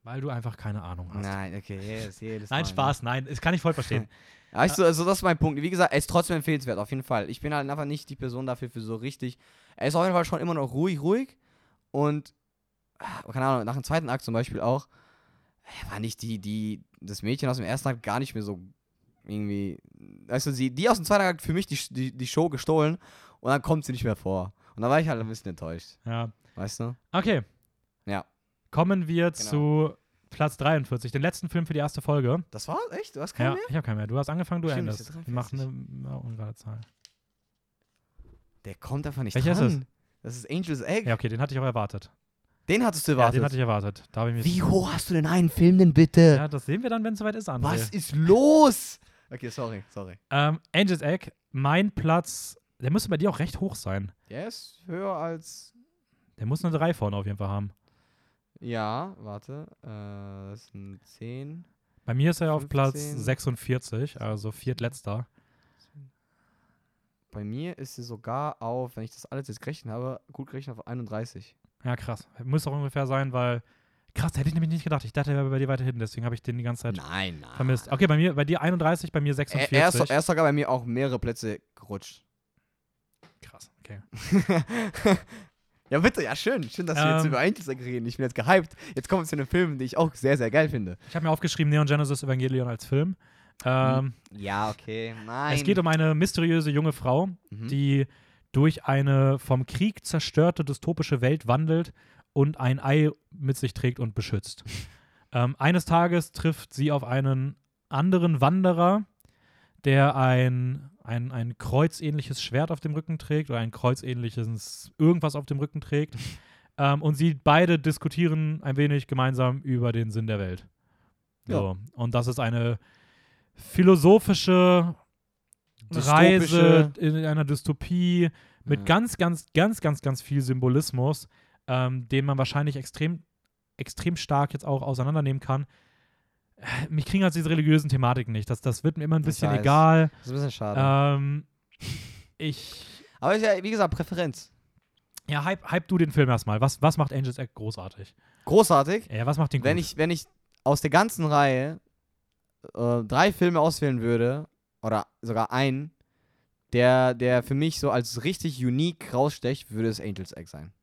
A: Weil du einfach keine Ahnung hast.
B: Nein, okay, jedes, jedes
A: Nein,
B: Mal,
A: Spaß, nein, das kann ich voll verstehen.
B: Weißt du, also das ist mein Punkt. Wie gesagt, er ist trotzdem empfehlenswert, auf jeden Fall. Ich bin halt einfach nicht die Person dafür für so richtig. Er ist auf jeden Fall schon immer noch ruhig, ruhig. Und, ah, keine Ahnung, nach dem zweiten Akt zum Beispiel auch, war nicht die, die, das Mädchen aus dem ersten Akt gar nicht mehr so irgendwie, weißt du, sie, die aus dem zweiten Akt für mich die, die, die Show gestohlen und dann kommt sie nicht mehr vor. Und da war ich halt ein bisschen enttäuscht,
A: ja.
B: weißt du?
A: Okay.
B: Ja.
A: Kommen wir
B: Genau.
A: zu Platz 43, den letzten Film für die erste Folge.
B: Das war echt? Du hast keinen
A: Ja,
B: mehr?
A: ich habe keinen mehr. Du hast angefangen, du
B: Stimmt,
A: endest. machen
B: 43.
A: eine ja, ungerade Zahl.
B: Der kommt einfach nicht
A: Welcher ist
B: dran. Das ist Angel's Egg.
A: Ja, okay, den hatte ich auch erwartet.
B: Den hattest du
A: Ja,
B: erwartet.
A: den hatte ich erwartet. Ich
B: Wie hoch hast du denn einen Film denn bitte?
A: Ja, das sehen wir dann, wenn es soweit ist, André.
B: Was ist los? Okay, sorry, sorry.
A: Ähm, Angel's Egg, mein Platz, der müsste bei dir auch recht hoch sein.
B: Der ist höher als.
A: Der muss eine 3 vorne auf jeden Fall haben.
B: Ja, warte. Äh, das sind 10.
A: Bei mir ist er auf Platz
B: 15.
A: 46, also viertletzter.
B: Bei mir ist sie sogar auf, wenn ich das alles jetzt gerechnet habe, gut gerechnet auf 31.
A: Ja, krass. Muss auch ungefähr sein, weil. Krass, hätte ich nämlich nicht gedacht. Ich dachte, er wäre bei dir weiter hinten, deswegen habe ich den die ganze Zeit
B: Nein, nein.
A: vermisst. Okay, bei mir, bei dir 31, bei mir
B: Er,
A: 46.
B: er, ist, so- er ist sogar bei mir auch mehrere Plätze gerutscht.
A: krass, okay.
B: ja, bitte, ja, schön. Schön, dass wir jetzt
A: Ähm.
B: über Egg reden. Ich bin jetzt gehypt. Jetzt kommen wir zu einem Film, den ich auch sehr, sehr geil finde.
A: Ich habe mir aufgeschrieben, Neon Genesis Evangelion als Film. Ähm,
B: Ja, okay. Nein.
A: es geht um eine mysteriöse junge Frau,
B: Mhm.
A: die durch eine vom Krieg zerstörte dystopische Welt wandelt und ein Ei mit sich trägt und beschützt. ähm, eines Tages trifft sie auf einen anderen Wanderer, der ein, ein, ein kreuzähnliches Schwert auf dem Rücken trägt oder ein kreuzähnliches irgendwas auf dem Rücken trägt. ähm, und sie beide diskutieren ein wenig gemeinsam über den Sinn der Welt. So. Und das ist eine philosophische Reise in einer Dystopie mit
B: Ja.
A: ganz, ganz, ganz, ganz, ganz viel Symbolismus, ähm, den man wahrscheinlich extrem, extrem stark jetzt auch auseinandernehmen kann. Äh, Mich kriegen halt diese religiösen Thematiken nicht. Das, das wird mir immer ein bisschen egal.
B: Das ist ein bisschen schade.
A: Ähm, ich.
B: Aber ist ja, wie gesagt, Präferenz.
A: Ja, hype, hype du den Film erstmal. Was, was macht Angels Act großartig?
B: Großartig.
A: Ja, was macht den
B: Wenn
A: gut?
B: ich, wenn ich aus der ganzen Reihe äh, drei Filme auswählen würde, oder sogar einen, der, der für mich so als richtig unique rausstecht, würde es Angels Egg sein.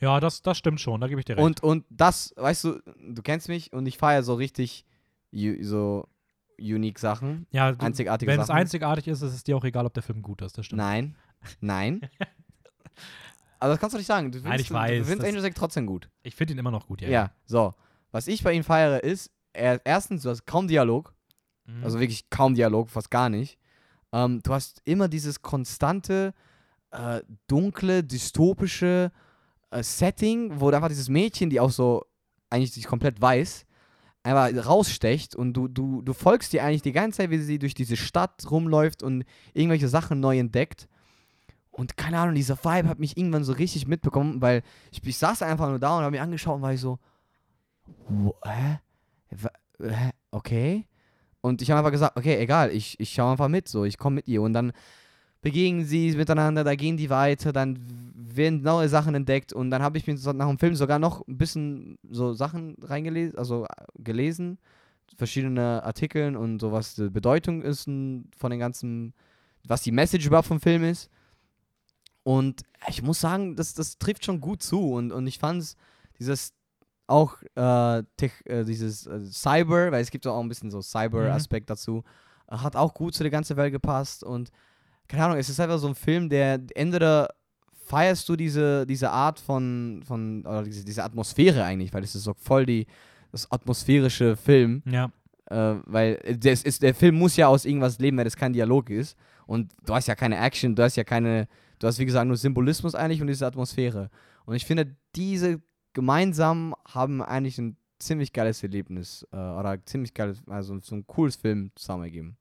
A: Ja, das, das stimmt schon. Da gebe ich dir recht.
B: Und, und das, weißt du, du kennst mich und ich feiere so richtig so unique Sachen.
A: ja, du,
B: einzigartige
A: wenn es
B: Sachen.
A: einzigartig ist, ist es dir auch egal, ob der Film gut ist. Das stimmt.
B: Nein. Nein. Aber das kannst du nicht sagen. Du
A: Nein,
B: findest,
A: ich
B: du,
A: weiß,
B: du findest Angels Egg trotzdem gut.
A: Ich finde ihn immer noch gut, ja.
B: Ja, so. Was ich bei ihm feiere ist, er, erstens, du hast kaum Dialog.
A: Mhm.
B: Also wirklich kaum Dialog, fast gar nicht. Ähm, du hast immer dieses konstante, äh, dunkle, dystopische äh, Setting, wo einfach dieses Mädchen, die auch so eigentlich sich komplett weiß, einfach rausstecht und du, du, du folgst dir eigentlich die ganze Zeit, wie sie durch diese Stadt rumläuft und irgendwelche Sachen neu entdeckt. Und keine Ahnung, dieser Vibe hat mich irgendwann so richtig mitbekommen, weil ich, ich saß einfach nur da und habe mir angeschaut und war ich so, hä? Okay. Und ich habe einfach gesagt, okay, egal, ich, ich schaue einfach mit, so, ich komme mit ihr. Und dann begegnen sie miteinander, da gehen die weiter, dann werden neue Sachen entdeckt und dann habe ich mir nach dem Film sogar noch ein bisschen so Sachen reingelesen, also äh, gelesen, verschiedene Artikeln und so, was die Bedeutung ist von den ganzen, was die Message überhaupt vom Film ist. Und ich muss sagen, das, das trifft schon gut zu und, und ich fand es, dieses auch äh, Tech, äh, dieses äh, Cyber, weil es gibt auch ein bisschen so Cyber-Aspekt dazu, äh, hat auch gut zu der ganzen Welt gepasst und keine Ahnung, es ist einfach so ein Film, der entweder feierst du diese, diese Art von, von oder diese, diese Atmosphäre eigentlich, weil es ist so voll die, das atmosphärische Film,
A: Ja.
B: äh, weil das ist, der Film muss ja aus irgendwas leben, weil das kein Dialog ist und du hast ja keine Action, du hast ja keine, du hast wie gesagt nur Symbolismus eigentlich und diese Atmosphäre und ich finde, diese gemeinsam haben eigentlich ein ziemlich geiles Erlebnis äh, oder ziemlich geiles, also so ein cooles Film zusammen ergeben.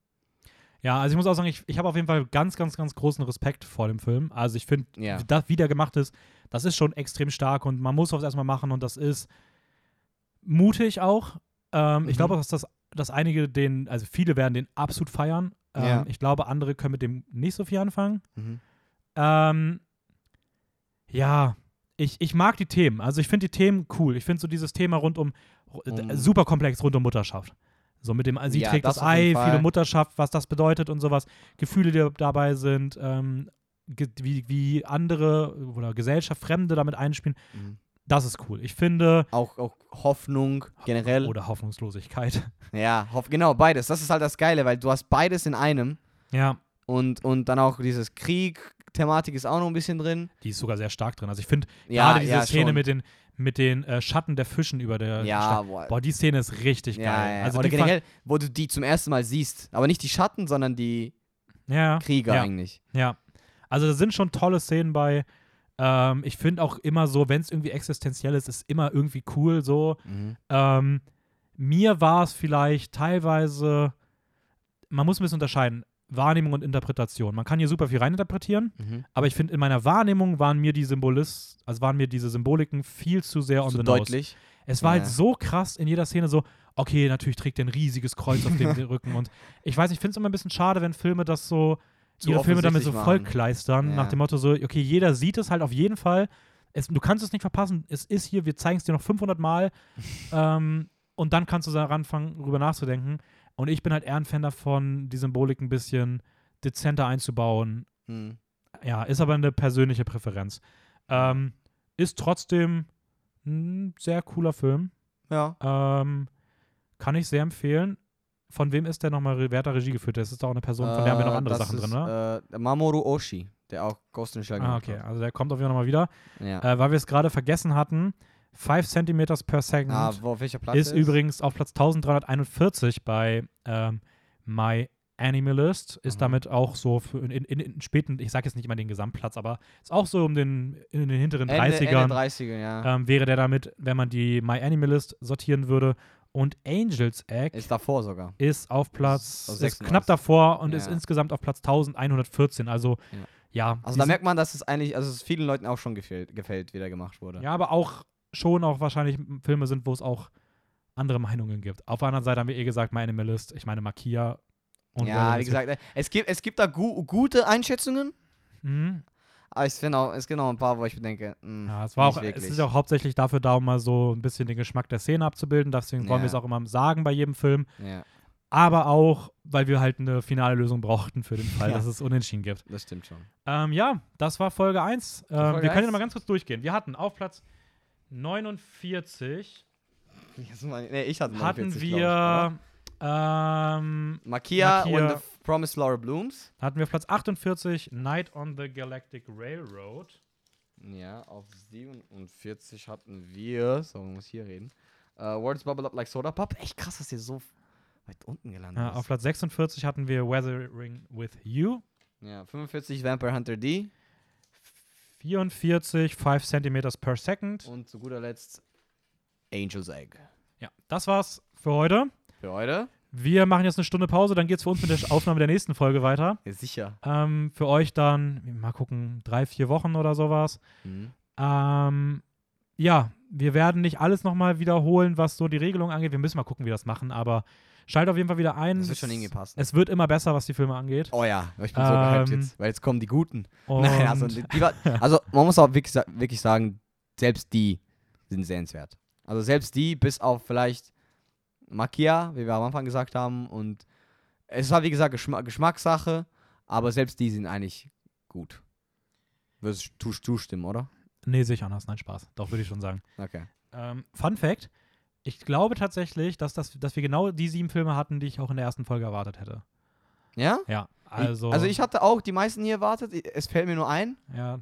A: Ja, also ich muss auch sagen, ich, ich habe auf jeden Fall ganz, ganz, ganz großen Respekt vor dem Film. Also ich finde,
B: Ja.
A: das, wie der gemacht ist, das ist schon extrem stark und man muss das erstmal machen und das ist mutig auch. Ähm, Ich
B: Mhm.
A: glaube, dass das, dass einige den, also viele werden den absolut feiern. Ähm,
B: Ja.
A: Ich glaube, andere können mit dem nicht so viel anfangen.
B: Mhm.
A: Ähm, ja, ich, ich mag die Themen. Also ich finde die Themen cool. Ich finde so dieses Thema rund um,
B: Um-
A: äh, super komplex rund um Mutterschaft. So mit dem, sie
B: Ja,
A: trägt
B: das
A: das, Ei, viele Mutterschaft, was das bedeutet und sowas. Gefühle, die dabei sind, ähm, wie, wie andere oder Gesellschaft, Fremde damit einspielen.
B: Mhm.
A: Das ist cool. Ich finde,
B: Auch, auch Hoffnung generell.
A: oder Hoffnungslosigkeit.
B: Ja, hoff, genau, beides. Das ist halt das Geile, weil du hast beides in einem
A: ja,
B: und, und dann auch dieses Krieg, Thematik ist auch noch ein bisschen drin.
A: Die ist sogar sehr stark drin. Also ich finde
B: Ja,
A: gerade diese
B: ja,
A: Szene
B: schon.
A: mit den, mit den äh, Schatten der Fischen über der
B: Ja,
A: Stadt.
B: boah.
A: Boah, die Szene ist richtig
B: ja,
A: geil.
B: ja.
A: Also
B: Oder generell, wo du die zum ersten Mal siehst. Aber nicht die Schatten, sondern die
A: ja,
B: Krieger eigentlich.
A: Ja. Also da sind schon tolle Szenen bei. Ähm, ich finde auch immer so, wenn es irgendwie existenziell ist, ist immer irgendwie cool so.
B: Mhm.
A: Ähm, mir war es vielleicht teilweise, man muss ein bisschen unterscheiden, Wahrnehmung und Interpretation. Man kann hier super viel reininterpretieren,
B: Mhm.
A: aber ich finde, in meiner Wahrnehmung waren mir die Symbolis, also waren mir diese Symboliken viel zu sehr on
B: So
A: the nose.
B: deutlich.
A: Es war
B: Ja.
A: halt so krass in jeder Szene so, okay, natürlich trägt er ein riesiges Kreuz auf dem Rücken und ich weiß, ich finde es immer ein bisschen schade, wenn Filme das so,
B: Zu
A: ihre Filme damit so vollkleistern,
B: Ja.
A: nach dem Motto so, okay, jeder sieht es halt auf jeden Fall, es, du kannst es nicht verpassen, es ist hier, wir zeigen es dir noch 500 Mal ähm, und dann kannst du daran anfangen, drüber nachzudenken und ich bin halt eher ein Fan davon, die Symbolik ein bisschen dezenter einzubauen,
B: Mhm.
A: ja, ist aber eine persönliche Präferenz. Ähm, ist trotzdem ein sehr cooler Film.
B: Ja.
A: Ähm, kann ich sehr empfehlen. Von wem ist der nochmal, wer hat da Regie geführt? Das ist doch auch eine Person, von der haben wir noch
B: Äh,
A: andere Sachen
B: ist,
A: drin, oder?
B: Äh, Mamoru Oshii, der auch Ghost in the Shell
A: ah, okay.
B: hat.
A: Also der kommt auf jeden Fall nochmal wieder.
B: Ja.
A: Äh, weil wir es gerade vergessen hatten, 5 cm per second
B: ah, wo, Platz
A: ist übrigens auf Platz 1341 bei ähm, My Animalist. Ist
B: Mhm.
A: damit auch so für in, in, in späten, ich sage jetzt nicht immer den Gesamtplatz, aber ist auch so um den, in den hinteren
B: Ende,
A: 30ern.
B: Ende 30er, ja.
A: ähm, wäre der damit, wenn man die My Animalist sortieren würde. Und Angel's Egg
B: Ist davor sogar.
A: ist auf Platz, ist
B: 36.
A: knapp davor und
B: Ja.
A: ist insgesamt auf Platz 1114. Also,
B: Ja.
A: ja.
B: Also da merkt man, dass es eigentlich, also es vielen Leuten auch schon gefällt, gefällt wie der gemacht wurde.
A: Ja, aber auch schon auch wahrscheinlich Filme sind, wo es auch andere Meinungen gibt. Auf der anderen Seite haben wir eh gesagt, My Animalist, ich meine Makia. Und
B: ja, wie gesagt, äh, es gibt, es gibt da gu gute Einschätzungen,
A: Mhm.
B: aber ich finde auch, es gibt auch ein paar, wo ich mir denke, mh,
A: Ja, es war auch,
B: wirklich.
A: es ist auch hauptsächlich dafür da, um mal so ein bisschen den Geschmack der Szene abzubilden. Deswegen wollen wir es
B: Ja.
A: auch immer sagen bei jedem Film.
B: ja,
A: Aber auch, weil wir halt eine finale Lösung brauchten für den Fall,
B: Ja.
A: dass es Unentschieden gibt.
B: das stimmt schon.
A: Ähm, ja, das war Folge 1. Ähm,
B: Folge
A: wir können ja
B: 1.
A: mal ganz kurz durchgehen. Wir hatten auf Platz 49
B: Jetzt mal- Nee, ich hatte
A: hatten
B: 49, glaub
A: wir
B: ich,
A: ähm?
B: Makia,
A: Makia-
B: und The Promised Laura Blooms.
A: hatten wir auf Platz 48 Night on the Galactic Railroad.
B: Ja, auf 47 hatten wir, so, man muss hier reden. Uh, Words Bubble Up Like Soda Pop. Echt krass, dass ihr so weit unten gelandet
A: Ja,
B: ist.
A: auf Platz 46 hatten wir Weathering with You.
B: Ja, 45 Vampire Hunter D.
A: 44 5 cm per second.
B: Und zu guter Letzt Angel's Egg.
A: Ja, das war's für heute.
B: Für heute?
A: Wir machen jetzt eine Stunde Pause, dann geht's für uns mit der Aufnahme der nächsten Folge weiter.
B: Ja, sicher.
A: Ähm, für euch dann, mal gucken, drei, vier Wochen oder sowas.
B: Mhm.
A: Ähm, ja, wir werden nicht alles nochmal wiederholen, was so die Regelung angeht. Wir müssen mal gucken, wie wir das machen, aber schaltet auf jeden Fall wieder ein.
B: Das wird schon irgendwie passen.
A: Es wird immer besser, was die Filme angeht.
B: Oh ja, ich bin so gehypt
A: Ähm,
B: jetzt, weil jetzt kommen die Guten. Nein, also, die, war, also man muss auch wirklich, wirklich sagen, selbst die sind sehenswert. Also selbst die, bis auf vielleicht Makia, wie wir am Anfang gesagt haben, und es war wie gesagt Geschma Geschmackssache, aber selbst die sind eigentlich gut. Würdest du zustimmen, oder?
A: nee, sehe ich anders. Nein, Spaß. Doch, würde ich schon sagen.
B: Okay.
A: Ähm, Fun Fact: Ich glaube tatsächlich, dass, das, dass wir genau die sieben Filme hatten, die ich auch in der ersten Folge erwartet hätte.
B: Ja?
A: Ja,
B: Ich-
A: also.
B: also ich hatte auch die meisten hier erwartet, es fällt mir nur ein
A: Ja,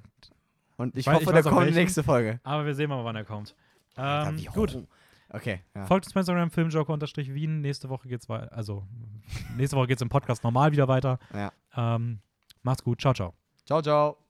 B: und ich
A: Weil-
B: hoffe,
A: ich
B: der kommt in die
A: welchen.
B: nächste Folge.
A: aber wir sehen mal, wann er kommt.
B: Alter,
A: Ähm,
B: wie
A: gut.
B: Okay, ja.
A: Folgt uns bei Instagram Filmjoker-Wien. Nächste Woche geht's weiter. Also, nächste Woche geht's im Podcast normal wieder weiter.
B: Ja.
A: Ähm, macht's gut. Ciao, ciao.
B: Ciao, ciao.